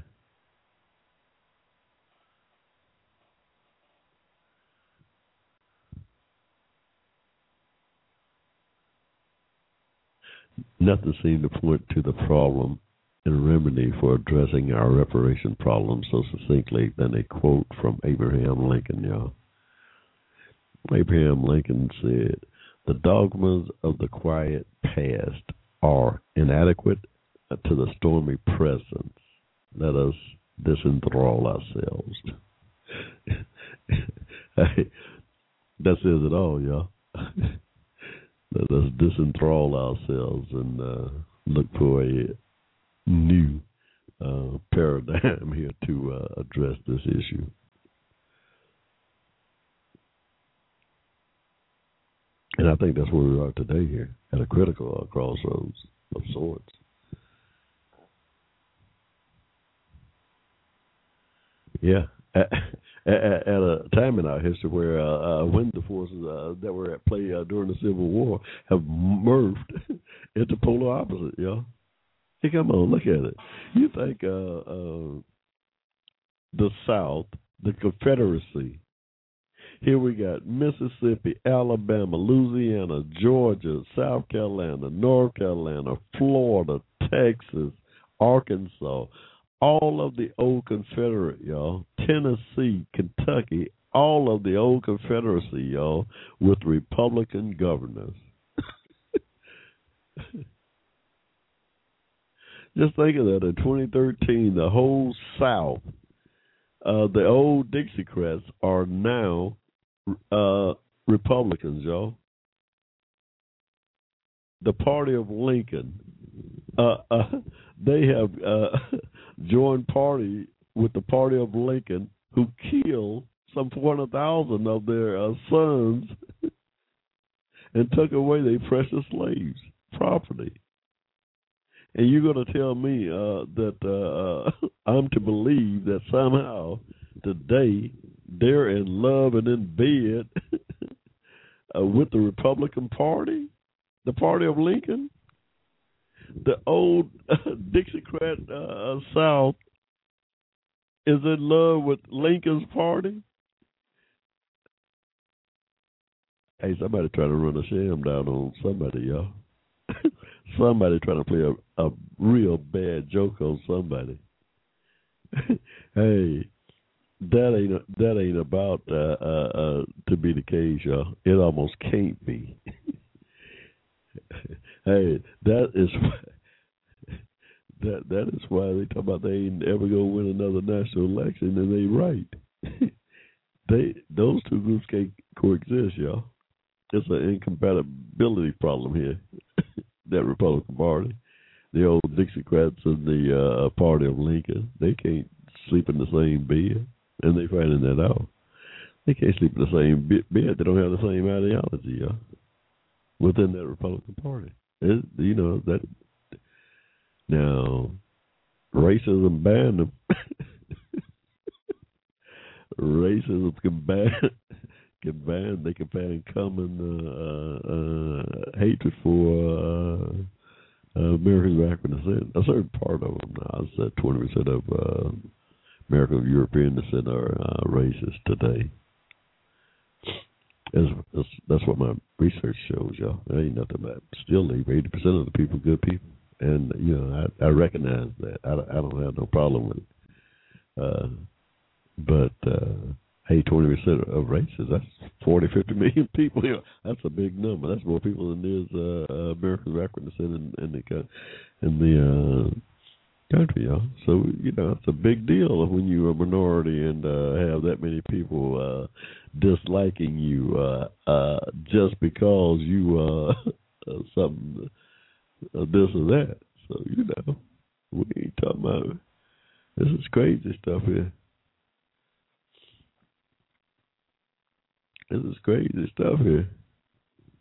Nothing seemed to point to the problem and remedy for addressing our reparation problem so succinctly than a quote from Abraham Lincoln, y'all. Abraham Lincoln said, The dogmas of the quiet past are inadequate to the stormy present. Let us disenthrall ourselves. hey, that says it all, y'all. Let us disenthrall ourselves and uh, look for a new uh, paradigm here to uh, address this issue. And I think that's where we are today here, at a critical crossroads of sorts. Yeah, at, at, a time in our history where uh, uh, when the forces uh, that were at play uh, during the Civil War have merged into polar opposite, y'all. Hey, come on, look at it. You think uh, uh, the South, the Confederacy, Here we got Mississippi, Alabama, Louisiana, Georgia, South Carolina, North Carolina, Florida, Texas, Arkansas, all of the old Confederate, y'all, Tennessee, Kentucky, all of the old Confederacy, y'all, with Republican governors. Just think of that. In 2013, the whole South, uh, the old Dixiecrats are now uh, Republicans, y'all. The party of Lincoln, uh, uh they have uh, joined party with the party of Lincoln, who killed some 400,000 of their uh, sons and took away their precious slaves' property. And you're going to tell me uh, that uh, I'm to believe that somehow today they're in love and in bed uh, with the Republican Party, the party of Lincoln, the old Dixiecrat uh, South is in love with Lincoln's party. Hey, somebody trying to run a sham down on somebody, y'all. somebody trying to play a, a real bad joke on somebody. hey, that ain't that ain't about uh, uh, uh, to be the case, y'all. It almost can't be. Hey, that is that that is why they talk about they ain't ever gonna win another national election, and they right. they those two groups can't coexist, y'all. It's an incompatibility problem here. that Republican Party, the old Dixiecrats and the uh, Party of Lincoln, they can't sleep in the same bed, and they finding that out. They can't sleep in the same bed. They don't have the same ideology, y'all. Within that Republican Party, you know that. Now, racism banned them. racism can ban can ban they can ban common uh, uh, hatred for uh, uh, Americans of African descent. A certain part of them now, I said twenty percent of uh, Americans of European descent are uh, racist today. That's, that's, that's what my research shows, y'all. There ain't nothing but still leave eighty percent of the people good people, and you know I, I recognize that. I, I don't have no problem with it. Uh, but uh, hey, twenty percent of races, that's 40, 50 million people. You know, that's a big number. That's more people than there's uh, uh, Americans of African in, in the in the uh, country, y'all. So you know, it's a big deal when you're a minority and uh, have that many people uh, disliking you uh, uh, just because you uh, something uh, this or that. So you know, we ain't talking about. This is crazy stuff here. This is crazy stuff here.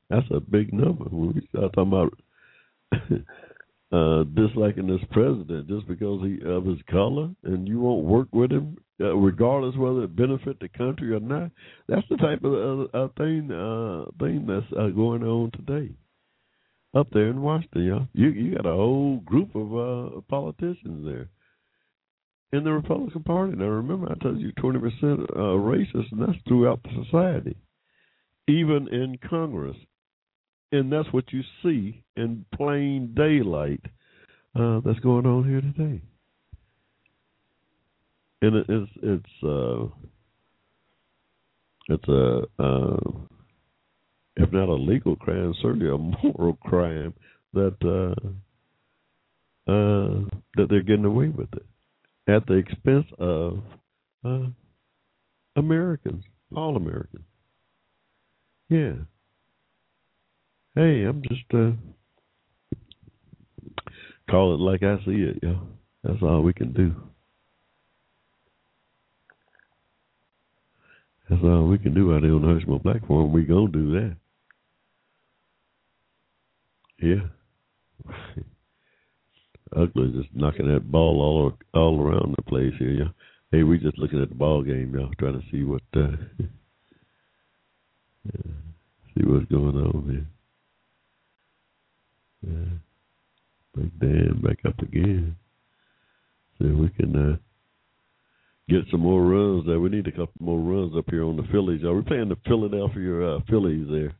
That's a big number when we start talking about uh, disliking this president just because he of his color, and you won't work with him uh, regardless whether it benefit the country or not. That's the type of uh, thing uh, thing that's uh, going on today up there in Washington. Y'all. You you got a whole group of uh, politicians there in the Republican Party. Now, remember, I told you 20% uh, racist, and that's throughout the society, even in Congress. And that's what you see in plain daylight uh, that's going on here today. And it, it's it's uh, it's a uh, if not a legal crime, certainly a moral crime that uh, uh, that they're getting away with it at the expense of uh, Americans, all Americans. Yeah. Hey, I'm just uh, call it like I see it, yo. That's all we can do. That's all we can do out here on the Hushmo platform. We gonna do that. Yeah. Uggla just knocking that ball all all around the place here. Yeah. Hey, we just looking at the ball game, y'all, trying to see what uh, see what's going on here. Yeah. Big Dan back up again. See if we can uh, get some more runs there. We need a couple more runs up here on the Phillies. Are we playing the Philadelphia uh, Phillies there?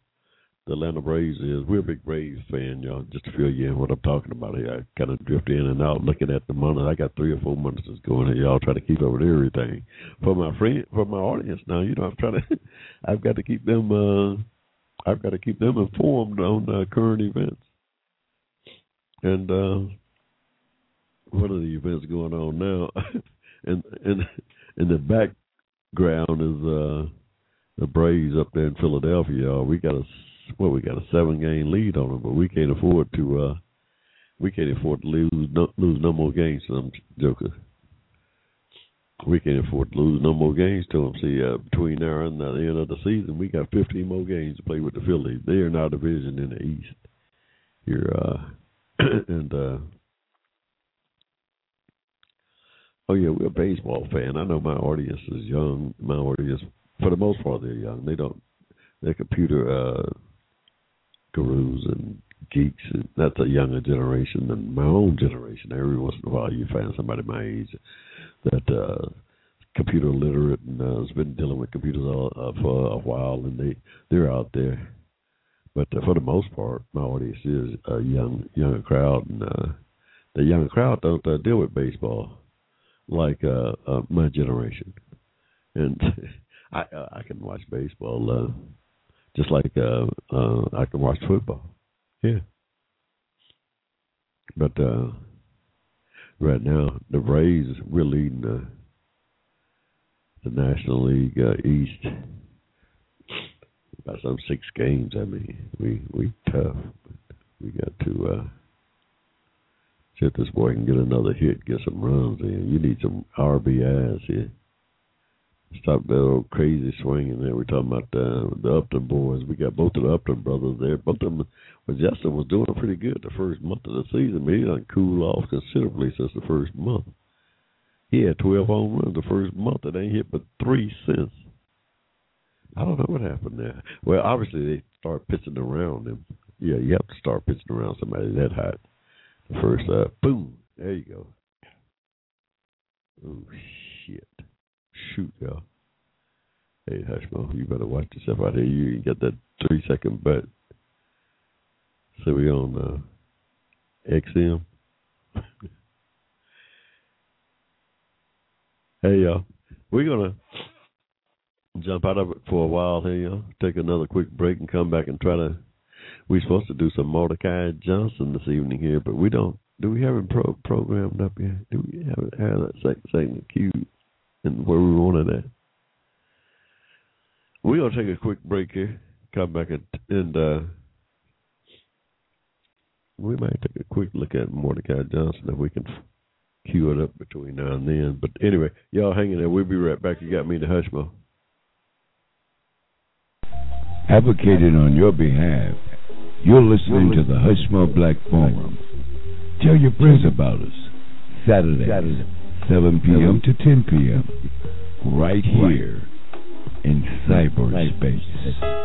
The Atlanta Braves is. We're a big Braves fan, y'all. Just to fill you in what I'm talking about here. I kind of drift in and out looking at the money. I got three or four monitors going here. Y'all try to keep up with everything. For my friend, for my audience now, you know, I'm trying to. I've got to keep them. uh I've got to keep them informed on uh, current events. And uh one of the events going on now, and and in the background is uh the Braves up there in Philadelphia. We got a well, we got a seven game lead on them, but we can't afford to uh we can't afford to lose no, lose no more games to them jokers. We can't afford to lose no more games to them. See, uh, between now and the end of the season, we got 15 more games to play with the Phillies. They're our division in the East here, uh, and uh, Oh yeah, we're a baseball fan. I know my audience is young. My audience, for the most part, they're young. They don't. They're computer uh, gurus and geeks. And that's a younger generation than my own generation. Every once in a while, you find somebody my age that uh, computer literate and uh, has been dealing with computers all, uh, for a while, and they they're out there. But uh, for the most part, my audience is a young younger crowd, and uh, the younger crowd don't uh, deal with baseball like uh, uh my generation, and I uh, I can watch baseball uh, just like uh, uh, I can watch football. Yeah, but uh, right now the Braves we're leading the the National League uh, East by some six games. I mean, we we tough. We got to. uh See if this boy can get another hit, get some runs in. You need some RBIs here. Stop that old crazy swinging there. We're talking about uh, the Upton boys. We got both of the Upton brothers there. Both of them, well, Justin was doing pretty good the first month of the season, but he done cool off considerably since the first month. He had 12 home runs the first month and ain't hit but three since. I don't know what happened there. Well, obviously they start pitching around him. Yeah, you have to start pitching around somebody that hot. First up, boom. There you go. Oh shit! Shoot, y'all. Hey, Hushmo, you better watch yourself out here. You got that three second butt. So we on uh, XM. hey, y'all. We're gonna jump out of it for a while here, y'all. Take another quick break and come back and try to we're supposed to do some Mordecai Johnson this evening here, but we don't. Do we have it pro- programmed up yet? Do we have have that segment queued and where we wanted it? We're gonna take a quick break here. Come back and, and uh, we might take a quick look at Mordecai Johnson if we can cue it up between now and then. But anyway, y'all hang in there. We'll be right back. You got me to Hushmo. Advocated on your behalf you're listening to the Hushmo Black Forum. Tell your friends about us. Saturday, 7 p.m. to 10 p.m. Right here in cyberspace.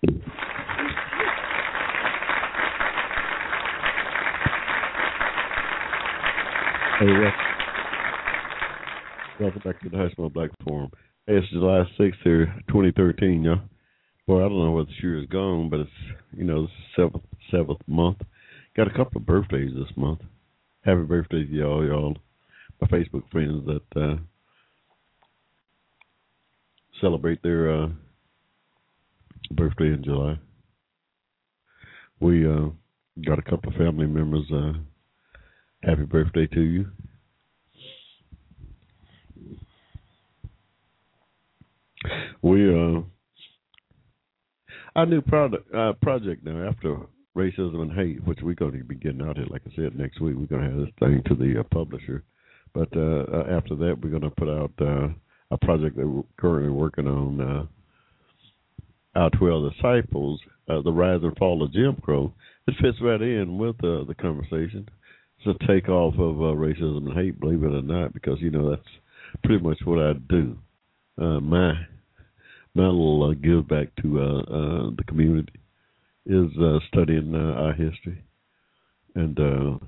Hey, welcome, welcome back to the Hushmo Black Forum. Hey, it's July 6th here, 2013, y'all. Well, I don't know where the year is gone, but it's, you know, this seventh, seventh month. Got a couple of birthdays this month. Happy birthday to y'all, y'all. My Facebook friends that uh, celebrate their uh, birthday in July. We uh, got a couple of family members. Uh, happy birthday to you. We uh, our new product uh, project now after racism and hate, which we're going to be getting out here. Like I said, next week we're going to have this thing to the uh, publisher. But uh, uh, after that, we're going to put out uh, a project that we're currently working on. Our twelve disciples, uh, the rise and fall of Jim Crow. It fits right in with uh, the conversation. It's a takeoff of uh, racism and hate, believe it or not, because you know that's pretty much what I do. Uh, my my little uh, give back to uh, uh, the community is uh, studying uh, our history and uh,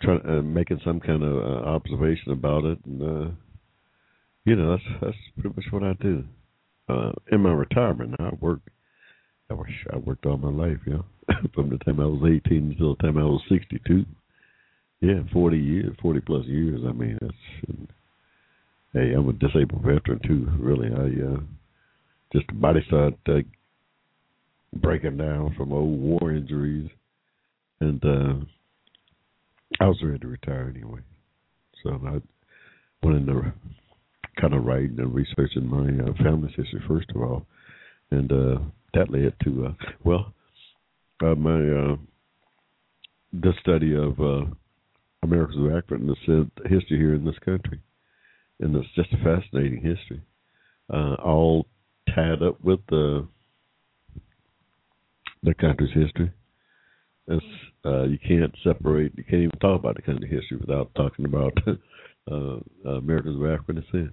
trying uh, making some kind of uh, observation about it, and uh, you know that's that's pretty much what I do. Uh, in my retirement, I worked. I wish I worked all my life, you know, from the time I was 18 until the time I was 62. Yeah, 40 years, 40 plus years. I mean, that's. Hey, I'm a disabled veteran too. Really, I uh, just the body started uh, breaking down from old war injuries, and uh, I was ready to retire anyway. So I went into kind of writing and researching my uh, family history first of all, and uh, that led to uh, well, uh, my uh, the study of uh, America's African descent history here in this country, and it's just a fascinating history, uh, all tied up with the the country's history. It's, uh, you can't separate. You can't even talk about the country's history without talking about uh, Americans of African descent.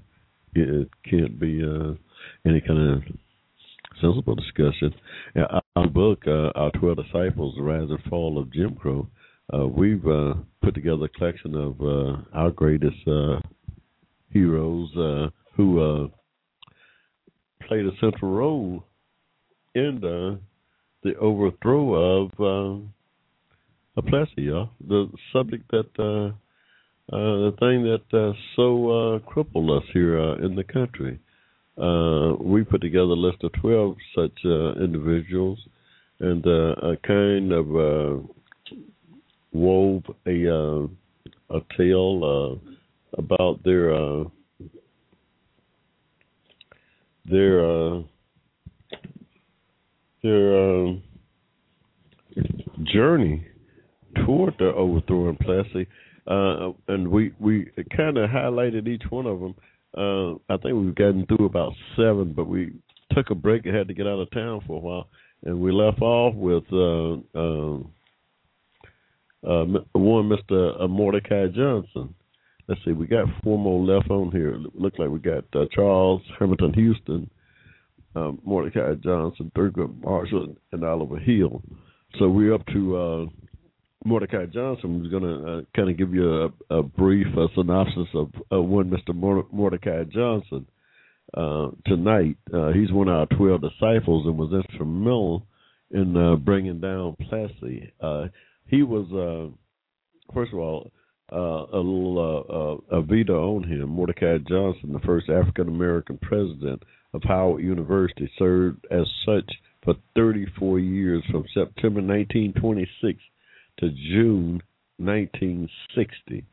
It can't be uh, any kind of sensible discussion. Now, our book, uh, Our Twelve Disciples: The Rise and Fall of Jim Crow, uh, we've uh, put together a collection of uh, our greatest uh, heroes uh, who uh, played a central role in the, the overthrow of uh, Plessy, y'all. The subject that uh, the thing that uh, so uh, crippled us here uh, in the country. Uh, we put together a list of 12 such uh, individuals and a kind of wove a a tale about their their their journey toward the overthrow in Plessy uh, and we we kind of highlighted each one of them. Uh, I think we've gotten through about seven, but we took a break and had to get out of town for a while, and we left off with uh, um, uh, one Mister uh, Mordecai Johnson. Let's see, we got four more left on here. Look like we got uh, Charles Hamilton Houston, Mordecai Johnson, Thurgood Marshall, and Oliver Hill. So we're up to Mordecai Johnson was going to uh, kind of give you a, a brief uh, synopsis of uh, one Mr. Mordecai Johnson uh, tonight. Uh, he's one of our 12 disciples and was instrumental in uh, bringing down Plessy. he was, first of all, a little a veto on him. Mordecai Johnson, the first African American president of Howard University, served as such for 34 years from September 1926 to June 1960.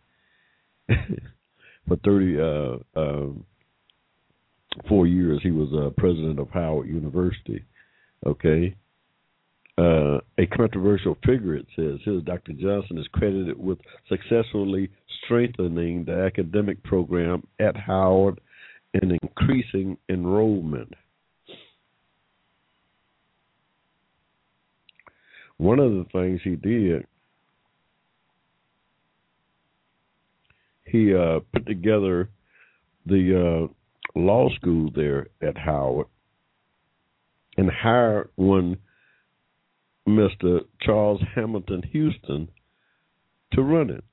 For 30, uh, uh, four years, he was uh, president of Howard University. Okay. Uh, a controversial figure, it says. Here, Dr. Johnson is credited with successfully strengthening the academic program at Howard and increasing enrollment. One of the things he did he uh, put together the uh, law school there at Howard, and hired one Mr. Charles Hamilton Houston to run it.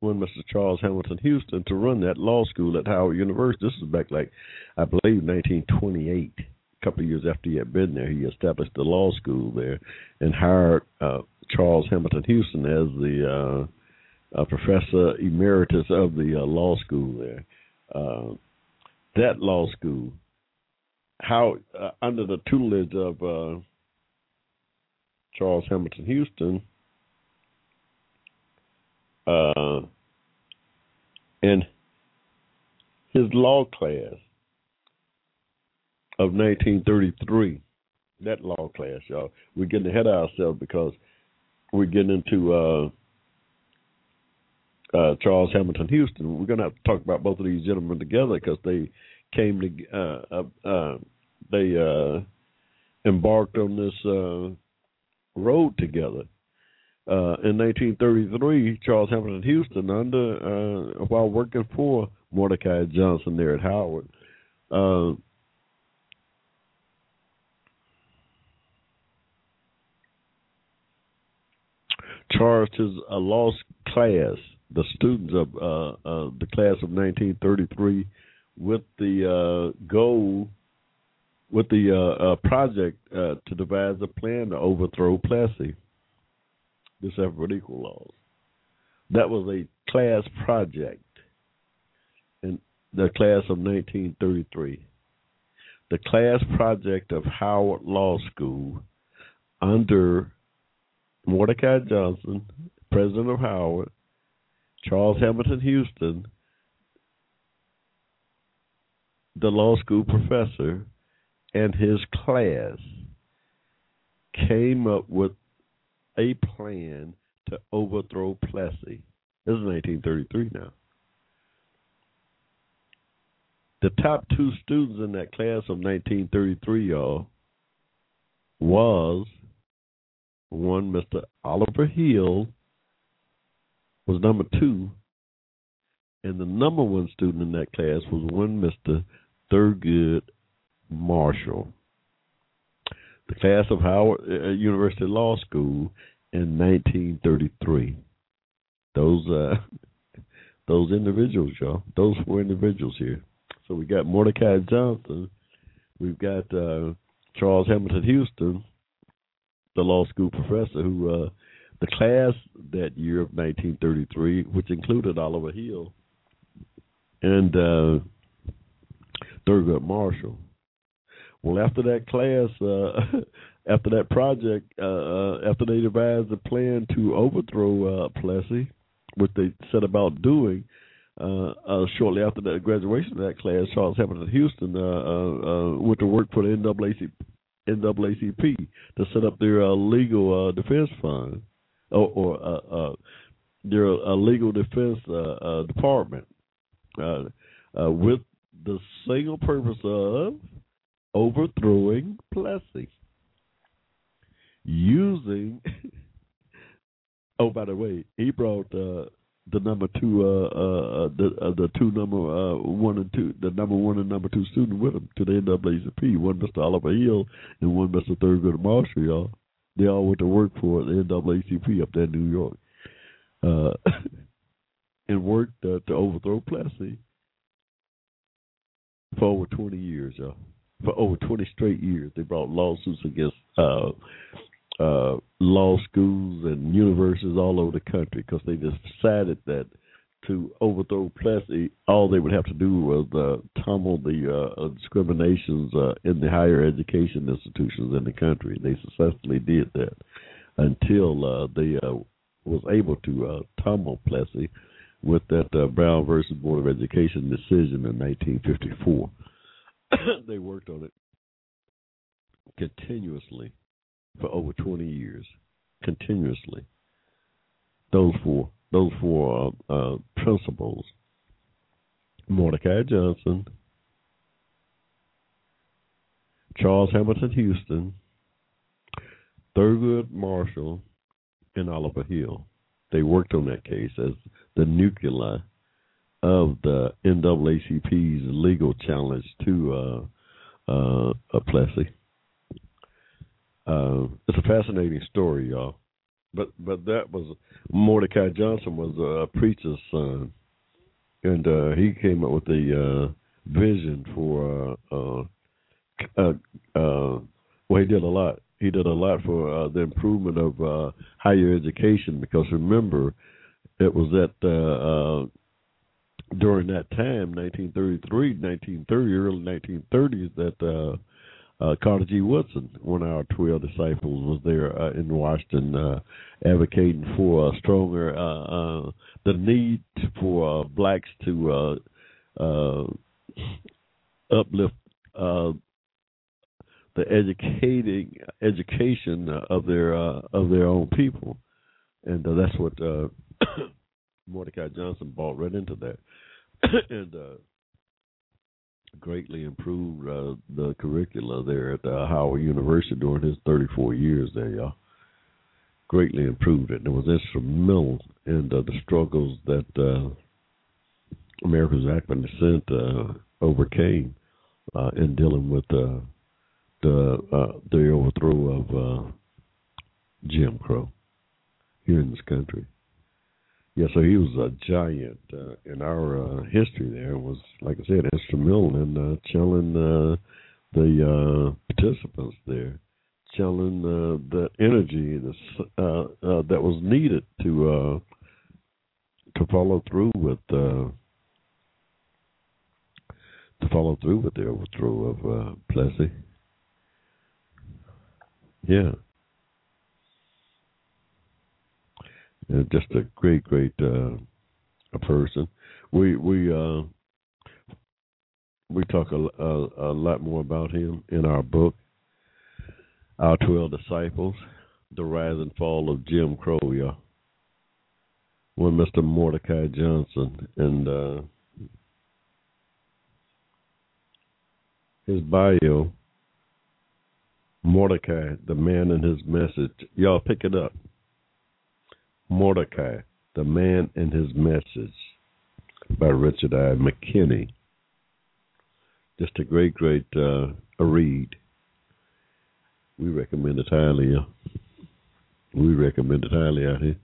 One Mr. Charles Hamilton Houston to run that law school at Howard University. This is back like I believe 1928. Couple of years after he had been there, he established the law school there and hired uh, Charles Hamilton Houston as the uh, uh, professor emeritus of the uh, law school there. Uh, that law school, how uh, under the tutelage of uh, Charles Hamilton Houston, uh, and his law class of 1933. That law class, y'all. We're getting ahead of ourselves because we're getting into uh, uh, Charles Hamilton Houston. We're going to have to talk about both of these gentlemen together because they came to uh, uh, they uh, embarked on this uh, road together. In 1933, Charles Hamilton Houston, under while working for Mordecai Johnson there at Howard, uh, charged his uh, law class, the students of uh, uh, the class of 1933, with the uh, goal, with the uh, project to devise a plan to overthrow Plessy, the separate equal laws. That was a class project in the class of 1933. The class project of Howard Law School under Mordecai Johnson, president of Howard, Charles Hamilton Houston, the law school professor, and his class came up with a plan to overthrow Plessy. This is 1933 now. The top two students in that class of 1933, y'all, was one, Mr. Oliver Hill, was number two, and the number one student in that class was one Mr. Thurgood Marshall. The class of Howard uh, University Law School in 1933. Those uh, those individuals, y'all. Those four individuals here. So we got Mordecai Johnson. We've got uh, Charles Hamilton Houston, the law school professor who uh, the class that year of 1933, which included Oliver Hill and uh, Thurgood Marshall. Well, after that class, uh, after that project, uh, uh, after they devised a plan to overthrow uh, Plessy, which they set about doing, uh, uh, shortly after the graduation of that class, Charles Hamilton Houston went to work for the NAACP, NAACP to set up their uh, legal uh, defense fund or, or uh, uh, their uh, legal defense department with the single purpose of overthrowing Plessy using. oh, by the way, he brought the number two, uh, uh, the uh, the two number uh, one and two, the number one and number two student with him to the NAACP. One Mr. Oliver Hill and one Mr. Thurgood Marshall. Y'all, they all went to work for the NAACP up there in New York, uh, and worked uh, to overthrow Plessy for over twenty years, y'all. For over twenty straight years, they brought lawsuits against uh, uh, law schools and universities all over the country because they decided that to overthrow Plessy, all they would have to do was uh, tumble the uh, discriminations uh, in the higher education institutions in the country. They successfully did that until uh, they uh, was able to uh, tumble Plessy with that Brown versus Board of Education decision in 1954. they worked on it continuously for over 20 years, continuously. Those four, those four uh, uh, principles: Mordecai Johnson, Charles Hamilton Houston, Thurgood Marshall, and Oliver Hill. They worked on that case as the nuclei of the NAACP's legal challenge to uh, uh, Plessy. Uh, it's a fascinating story, y'all. But but that was Mordecai Johnson was a preacher's son, and uh, he came up with the uh, vision for uh, uh, uh, well, he did a lot. He did a lot for the improvement of higher education because remember, it was that during that time, 1933, 1930, early 1930s, that uh, Carter G. Woodson, one of our 12 disciples, was there uh, in Washington uh, advocating for a stronger, uh, uh, the need for uh, blacks to uplift the educating education of their of their own people, and that's what Mordecai Johnson bought right into that, and greatly improved uh, the curricula there at uh, Howard University during his 34 years there, y'all. Greatly improved it, and it was instrumental in uh, the struggles that uh, America's African descent uh, overcame uh, in dealing with uh, the uh, the overthrow of uh, Jim Crow here in this country. Yeah, so he was a giant uh, in our uh, history. There was, like I said, instrumental in uh, chilling uh, the uh, participants there, chilling uh, the energy uh, uh, that was needed to uh, to follow through with uh, to follow through with the overthrow of uh, Plessy. Yeah. Uh, just a great, great uh, a person. We we uh, we talk a, a, a, lot more about him in our book, Our Twelve Disciples: The Rise and Fall of Jim Crow. Yeah, one Mr. Mordecai Johnson and uh, his bio. Mordecai, the man and his message. Y'all pick it up. Mordecai, The Man and His Message by Richard I. McKinney. Just a great, great uh, a read. We recommend it highly. Uh, we recommend it highly out here.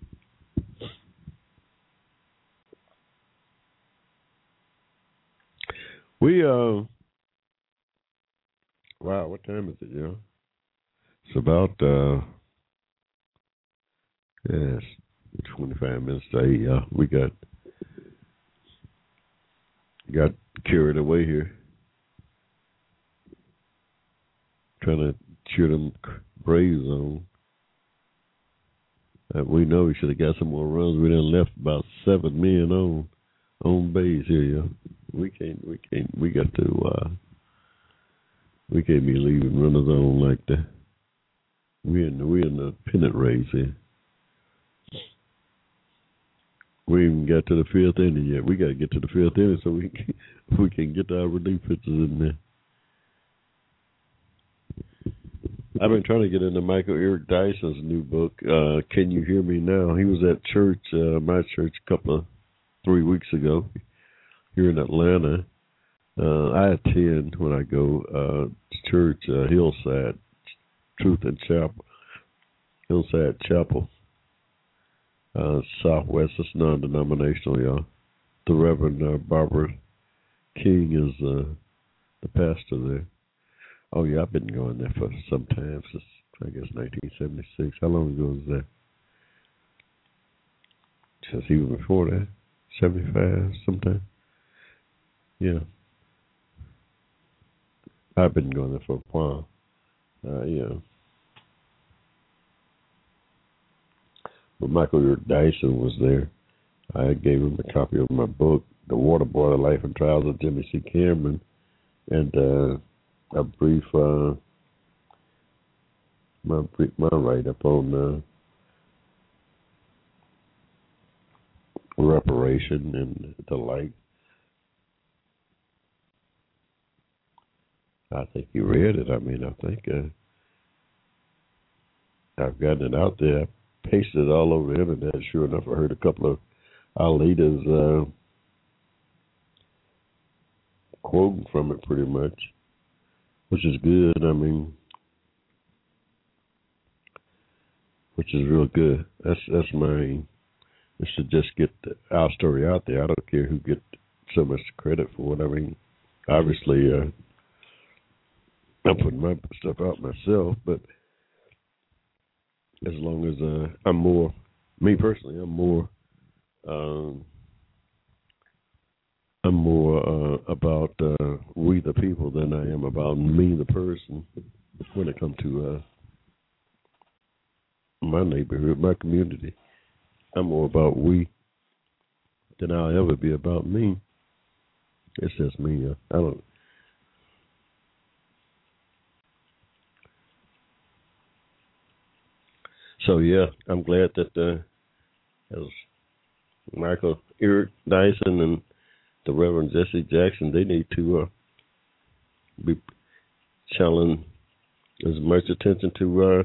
We uh wow, what time is it, you It's about uh yes, 25 minutes to eight. Uh, we got got carried away here, trying to cheer them Braves on. Uh, we know we should have got some more runs. We done left about seven men on on base here. We can't. We can't. We got to. uh We can't be leaving runners on like that. We in the we in the pennant race here. We even got to the fifth inning yet. We got to get to the fifth inning so we can, we can get our relief pitchers in there. I've been trying to get into Michael Eric Dyson's new book. Uh, Can you hear me now? He was at church, uh, my church, a couple of three weeks ago here in Atlanta. Uh, I attend when I go uh, to church, uh, Hillside Truth and Chapel, Hillside Chapel uh, Southwest. It's non-denominational, y'all. The Reverend uh, Barbara King is uh, the pastor there. Oh yeah, I've been going there for some time since I guess 1976. How long ago was that? Since even before that, 75 sometime. Yeah. I've been going there for a while. Uh, yeah. But Michael Dyson was there. I gave him a copy of my book, The Water Boy: The Life and Trials of Jimmy C. Cameron, and uh, a brief uh, my my write up on uh, reparation and the like. I think you read it. I mean, I think uh, I've gotten it out there pasted all over the internet. Sure enough, I heard a couple of our leaders uh, quoting from it pretty much, which is good. I mean, which is real good. That's that's my is to just get our story out there. I don't care who gets so much credit for it. I mean, obviously, uh, I'm putting my stuff out myself, but as long as uh, I'm more, me personally, I'm more, um, I'm more uh, about uh, we the people than I am about me the person when it comes to uh, my neighborhood, my community. I'm more about we than I'll ever be about me. It's just me. Uh, I don't. So yeah, I'm glad that uh, as Michael Eric Dyson and the Reverend Jesse Jackson, they need to uh, be channeling as much attention to uh,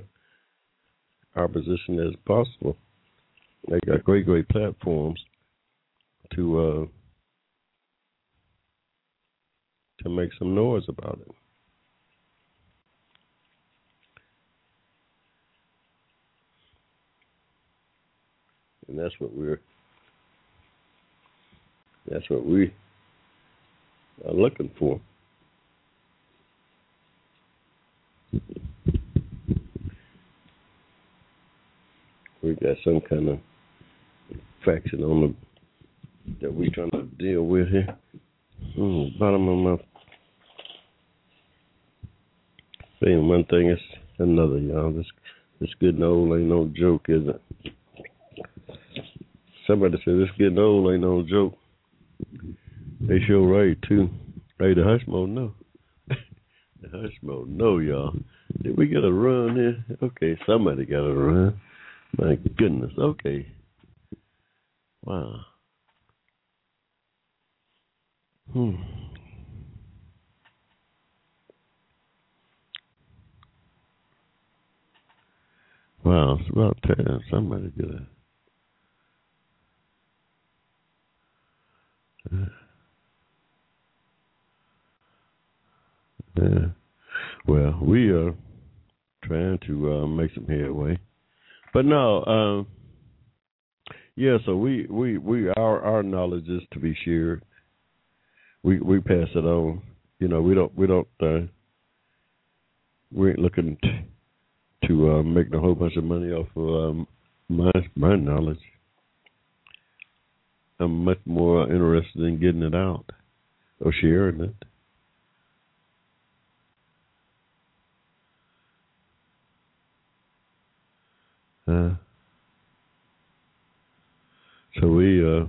our position as possible. They got great, great platforms to uh, to make some noise about it. And that's what we're that's what we are looking for. We got some kind of faction on the that we're trying to deal with here. Oh, bottom of my saying one thing is another, y'all. This this getting old ain't no joke, is it? Somebody said this getting old ain't no joke. They sure right too. Hey, the hush mode no. the hush mode no, y'all. Did we get a run here? Okay, somebody got a run. My goodness. Okay. Wow. Hmm. Wow, it's about time. Somebody get a. Yeah. Well, we are trying to uh, make some headway, but no. Um, yeah, so we we we our our knowledge is to be shared. We we pass it on. You know, we don't we don't uh, we ain't looking t- to uh, make a whole bunch of money off of um, my my knowledge. I'm much more interested in getting it out or sharing it. Uh, so we uh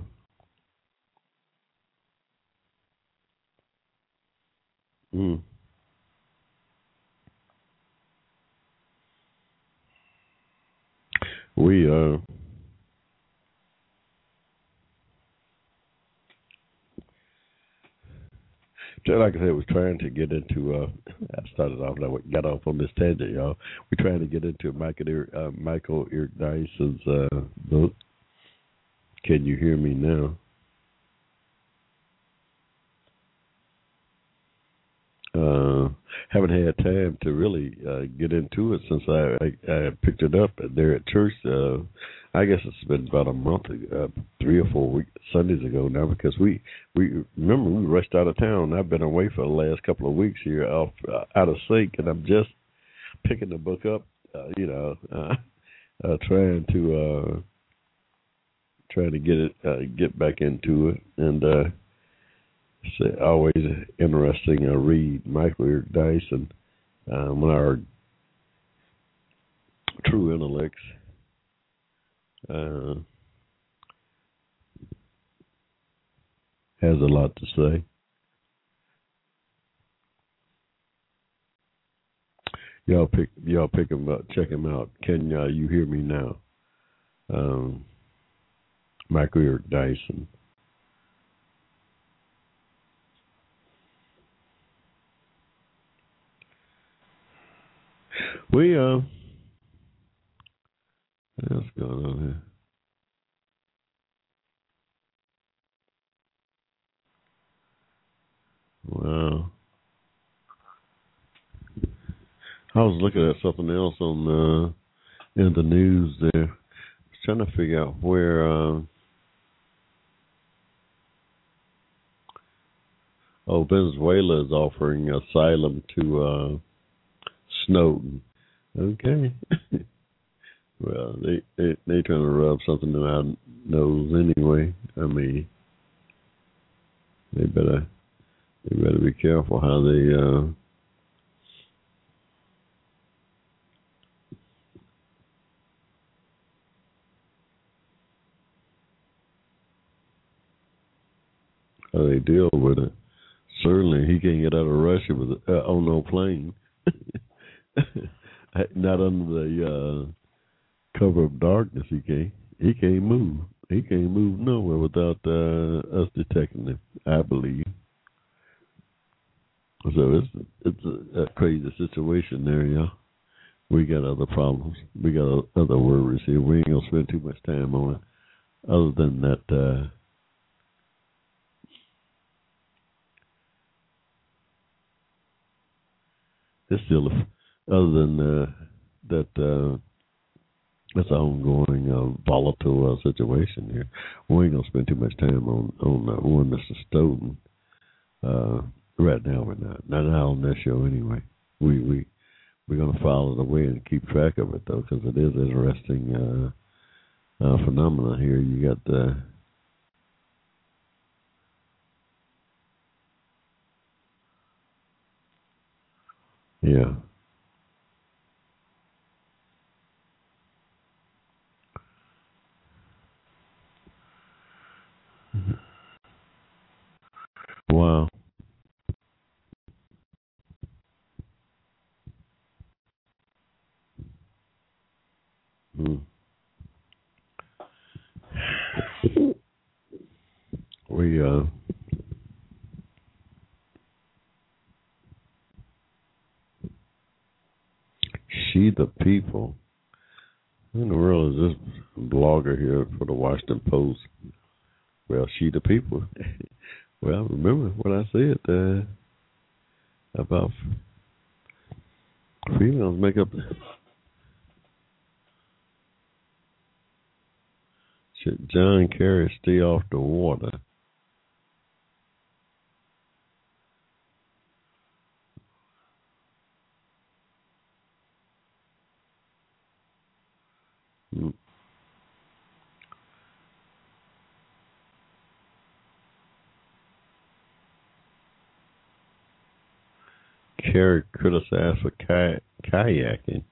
mm, we uh like I said, was trying to get into. Uh, I started off, I got off on this tangent, y'all. We're trying to get into Michael uh, Michael Dyson's uh, book. Can you hear me now? Uh, haven't had time to really uh, get into it since I, I, I picked it up there at church. Uh, I guess it's been about a month, uh, three or four weeks, Sundays ago now, because we we remember we rushed out of town. I've been away for the last couple of weeks here, off uh, out of sync, and I'm just picking the book up. Uh, you know, uh, uh, trying to uh, trying to get it uh, get back into it, and uh, always interesting. Uh, read Michael Eric Dyson, um, one of our true intellects uh, has a lot to say. Y'all pick y'all pick him up, check him out. Can uh, you hear me now? Um, Michael Eric Dyson. We uh What's going on here? Wow. I was looking at something else on uh, in the news there. I was trying to figure out where. Uh, oh, Venezuela is offering asylum to uh, Snowden. Okay. well, they they they trying to rub something in our nose anyway. I mean, they better they better be careful how they. Uh, how they deal with it. Certainly, he can't get out of Russia with uh, on no plane. Not under the uh, cover of darkness. He can't. He can't move. He can't move nowhere without uh, us detecting him. I believe. So it's it's a, a crazy situation there, y'all. We got other problems. We got other worries here. We ain't gonna spend too much time on it. Other than that, uh, it's still other than uh, that uh, that's an ongoing uh, volatile uh, situation here. We ain't gonna spend too much time on on uh, Mr. Snowden. Uh, right now, we're not not on this show anyway. We we we're gonna follow the way and keep track of it though, because it is interesting uh, uh, phenomena here. You got the yeah. Wow. Hmm. We uh she the people. Who in the world is this blogger here for the Washington Post? Well, she the people. well, remember what I said uh, about females make up. Should John Kerry stay off the water? Hmm. Kerry criticized for kay- kayaking.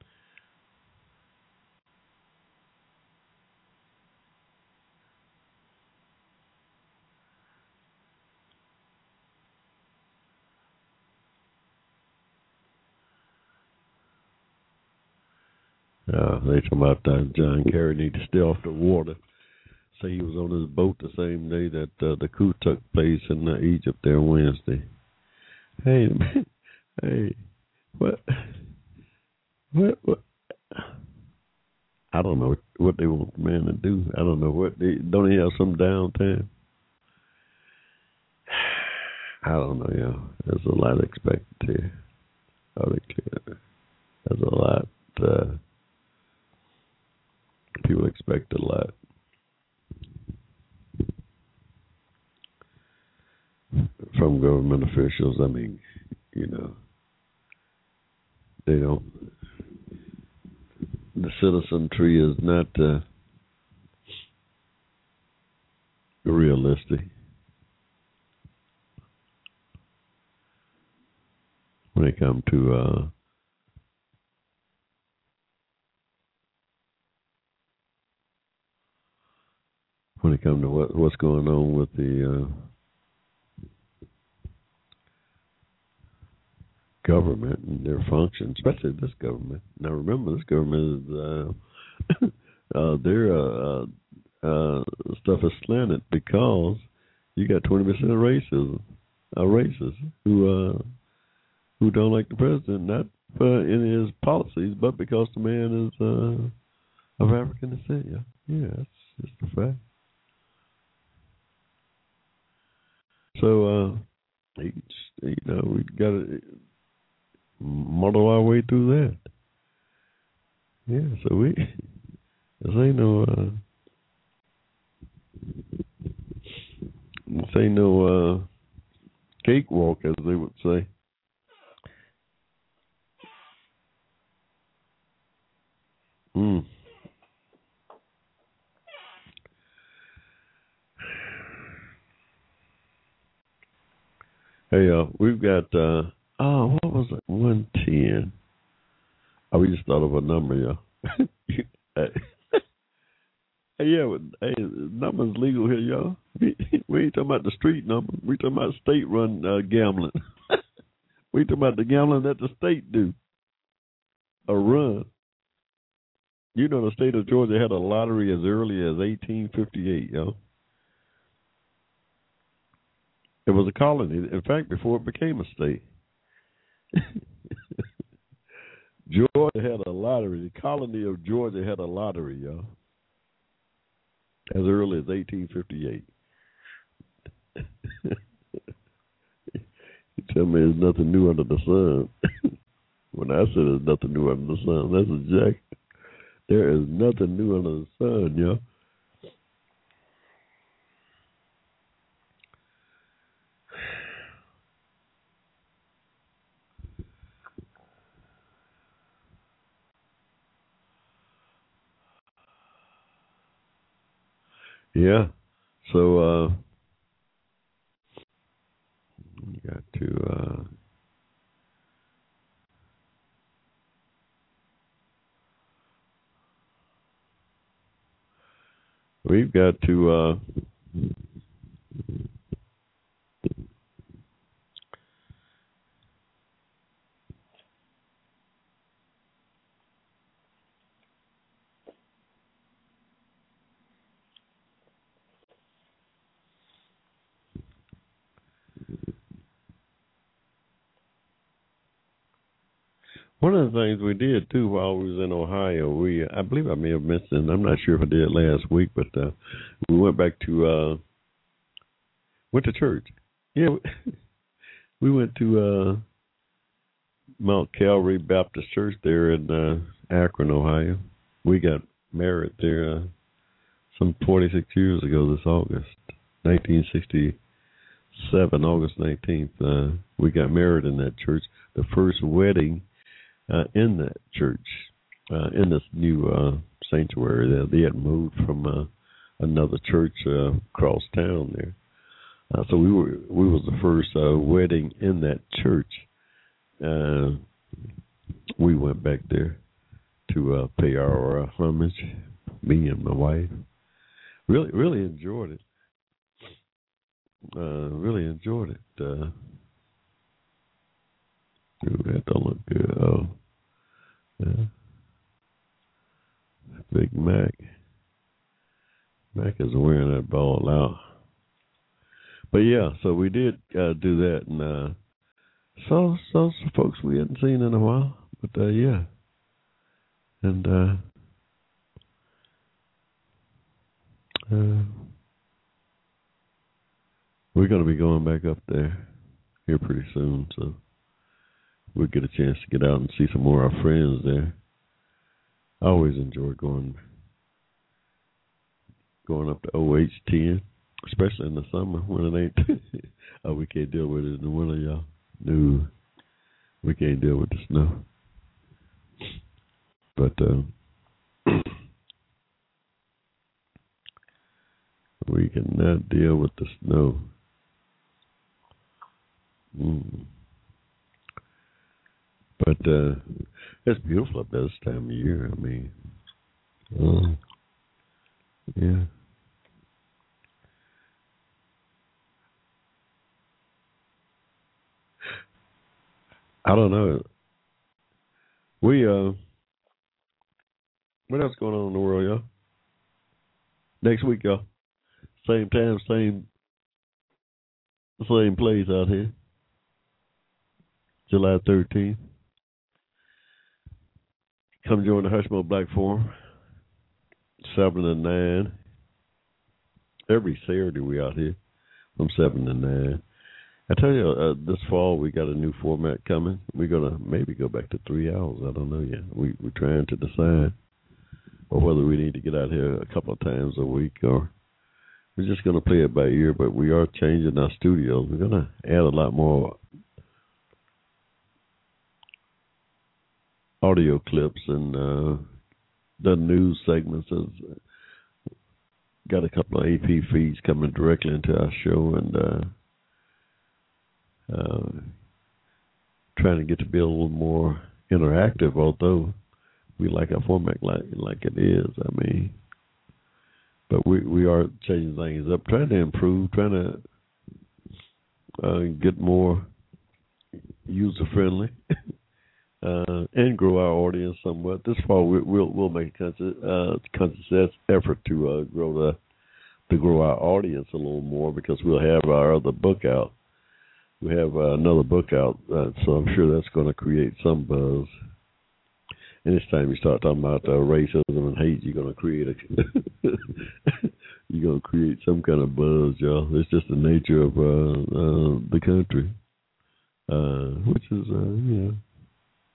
Uh, they talking about uh, John Kerry need to stay off the water. Say he was on his boat the same day that uh, the coup took place in uh, Egypt there Wednesday. Hey, hey, what, what, what? I don't know what they want the man to do. I don't know what they don't he have some downtime. I don't know, yeah. There's a lot expected here. I declare. There's a lot. Uh, people expect a lot. From government officials, I mean, you know, they don't. The citizen tree is not uh, realistic. When it comes to uh, when it comes to what what's going on with the uh, government and their functions, especially this government. Now, remember, this government is uh, uh, their uh, uh, stuff is slanted because you got twenty percent of racism, uh, racists who uh, who don't like the president, not uh, in his policies, but because the man is uh, of African descent. Yeah, yeah, that's just a fact. So uh, muddle our way through that. Yeah, so we this ain't no uh, this ain't no uh, cakewalk as they would say. Hmm. Hey, uh, we've got uh, oh, what was it? One ten. Oh, we just thought of a number, y'all. hey, yeah, but, hey, numbers legal here, y'all. We, we ain't talking about the street number. We talking about state-run uh, gambling. we talking about the gambling that the state do. A run. You know, the state of Georgia had a lottery as early as 1858, yo. It was a colony. In fact, before it became a state. Georgia had a lottery. The colony of Georgia had a lottery, y'all. As early as 1858. you tell me there's nothing new under the sun. when I said there's nothing new under the sun, that's exactly. There is nothing new under the sun, y'all. Yeah. So uh you got to uh we've got to uh One of the things we did too while we was in Ohio, we I believe I may have mentioned, I'm not sure if I did last week, but uh we went back to uh went to church. Yeah, we, we went to uh Mount Calvary Baptist Church there in uh Akron, Ohio. We got married there uh, some 26 years ago this August, 1967, August 19th. Uh, we got married in that church. The first wedding uh, in that church, uh, in this new uh, sanctuary. That they had moved from uh, another church uh, across town there. Uh, so we were we was the first uh, wedding in that church. Uh, we went back there to uh, pay our uh, homage. Me and my wife really really enjoyed it. Uh, really enjoyed it. Uh, Ooh, that don't look good. Oh, yeah. Big Mac. Mac is wearing that ball out. But yeah, so we did uh, do that, and uh, saw saw some folks we hadn't seen in a while. But uh, yeah, and uh, uh, we're going to be going back up there here pretty soon, so we'll get a chance to get out and see some more of our friends there. I always enjoy going going up to OH ten, especially in the summer when it ain't. oh, we can't deal with it in the winter, y'all. No, we can't deal with the snow. But uh, we cannot deal with the snow. Mm. But uh, it's beautiful up there this time of year. I mean, uh, yeah. I don't know. We uh, what else going on in the world, y'all? Next week, y'all. Same time, same same place out here. July thirteenth. Come join the Hushmo Black Forum. Seven to nine. Every Saturday we out here from seven to nine. I tell you, uh, this fall we got a new format coming. We're gonna maybe go back to three hours. I don't know yet. We we're trying to decide. or whether we need to get out here a couple of times a week, or we're just going to play it by ear. But we are changing our studios. We're going to add a lot more audio clips and uh, the news segments. Has got a couple of AP feeds coming directly into our show, and uh, uh, trying to get to be a little more interactive. Although we like our format like like it is. I mean, but we we are changing things up, trying to improve, trying to uh, get more user friendly. uh, and grow our audience somewhat. This fall, we, will we'll make a conscious, uh, conscious effort to uh, grow the to grow our audience a little more because we'll have our other book out. We have uh, another book out, uh, so I'm sure that's going to create some buzz. Anytime you start talking about uh, racism and hate, you're going to create a you're going to create some kind of buzz, y'all. It's just the nature of uh, uh, the country, uh, which is uh, it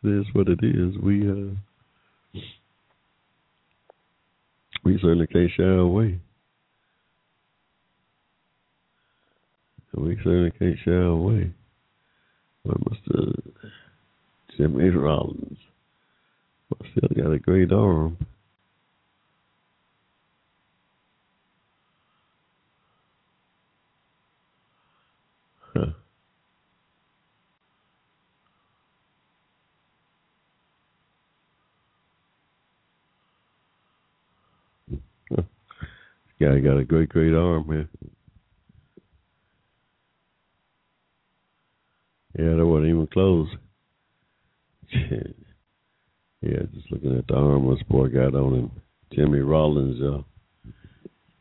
is what it is. We uh, we certainly can't shy away. We certainly can't shy away. But Mr. Jimmy Rollins still got a great arm. Huh. Guy got a great, great arm here. Yeah, that wasn't even close. yeah, just looking at the arm this boy got on him. Jimmy Rollins, y'all.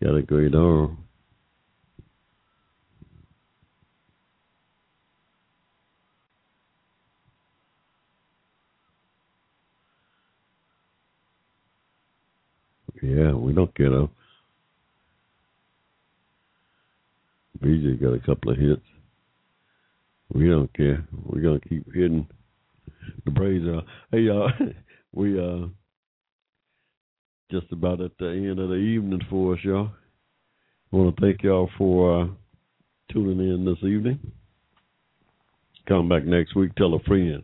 Got a great arm. Yeah, we don't get a BJ got a couple of hits. We don't care. We're gonna keep hitting the Braves out. Hey y'all, we uh just about at the end of the evening for us, y'all. I want to thank y'all for uh, tuning in this evening. Come back next week. Tell a friend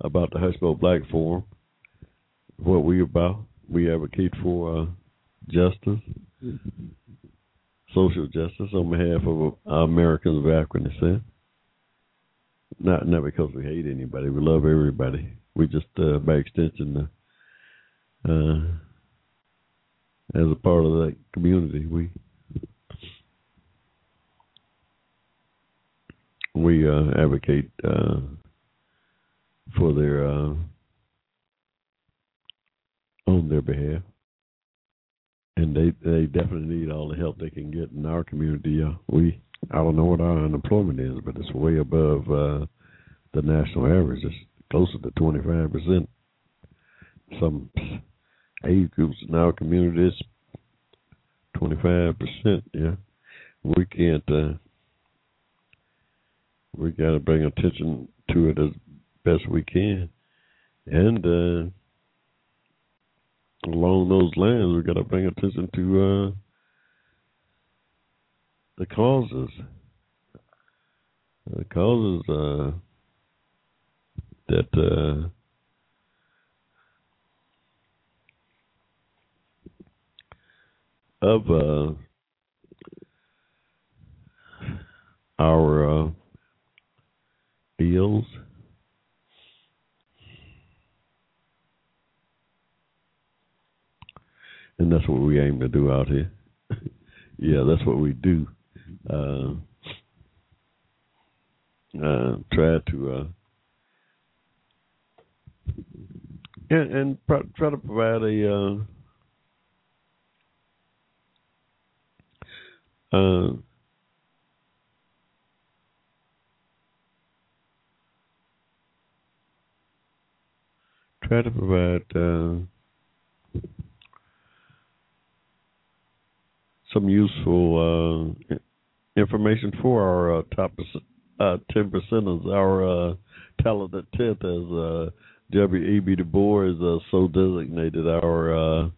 about the Hushmo Black Forum. What we about? We advocate for uh, justice, social justice on behalf of uh, Americans of African descent. Not not because we hate anybody. We love everybody. We just, uh, by extension, uh, uh, as a part of that community, we we uh, advocate uh, for their on their behalf, and they they definitely need all the help they can get in our community. Uh, we I don't know what our unemployment is, but it's way above uh, the national average. It's closer to 25%. Some age groups in our community is 25%. Yeah. We can't, uh, we got to bring attention to it as best we can. And, uh, along those lines, we got to bring attention to, uh, the causes. The causes uh, that uh, of uh, our uh, And that's what we aim to do out here. yeah, that's what we do uh, uh, try to uh, and, and try to provide a uh, uh, try to provide some useful uh, information for our uh, top uh, ten percenters. Our uh, talented tenth, as uh, W. E. B. Du Bois is so designated. Our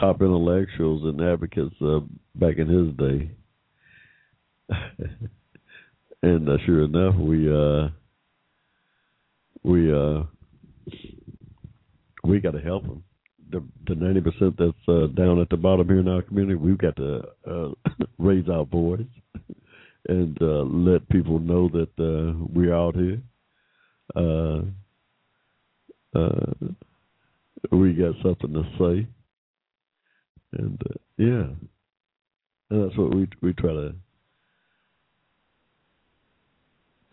top intellectuals and advocates back in his day. and sure enough, we we we got to help them. The ninety percent that's uh, down at the bottom here in our community, we've got to uh, raise our voice and uh, let people know that uh, we're out here. Uh, uh, we got something to say, and uh, yeah, and that's what we we try to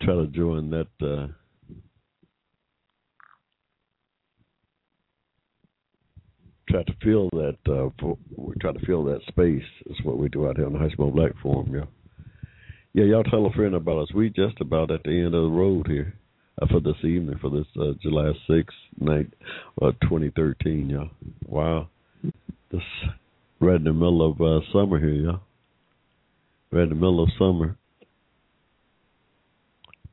try to join that. Uh, try to fill that. Uh, for, we try to fill that space. That's what we do out here on the Hushmo Black Forum. Yeah, yeah. Y'all tell a friend about us. We just about at the end of the road here uh, for this evening, for this uh, July sixth night, uh, 2013. Y'all. Wow, this right in the middle of uh, summer here, y'all. Right in the middle of summer.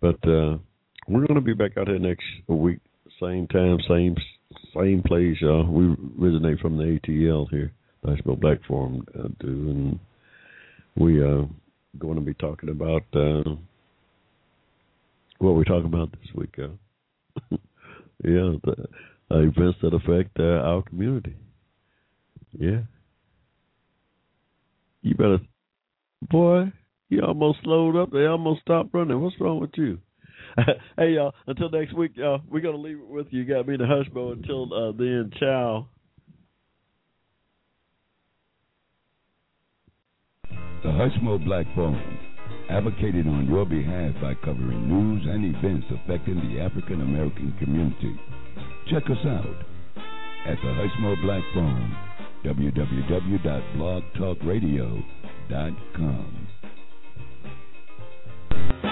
But uh, we're going to be back out here next week, same time, same same place, y'all. We originate from the ATL here, Hushmo Black Forum, uh, do, and we are uh, going to be talking about uh, what we're talking about this week. Uh, yeah, the uh, events that affect uh, our community. Yeah, you better, boy. You almost slowed up. They almost stopped running. What's wrong with you? hey y'all, until next week, y'all, we're gonna leave it with you. You got me the Hushmo. Until uh, then, ciao. The Hushmo Black Forum, advocated on your behalf by covering news and events affecting the African American community. Check us out at the Hushmo Black Forum, www.blogtalkradio.com.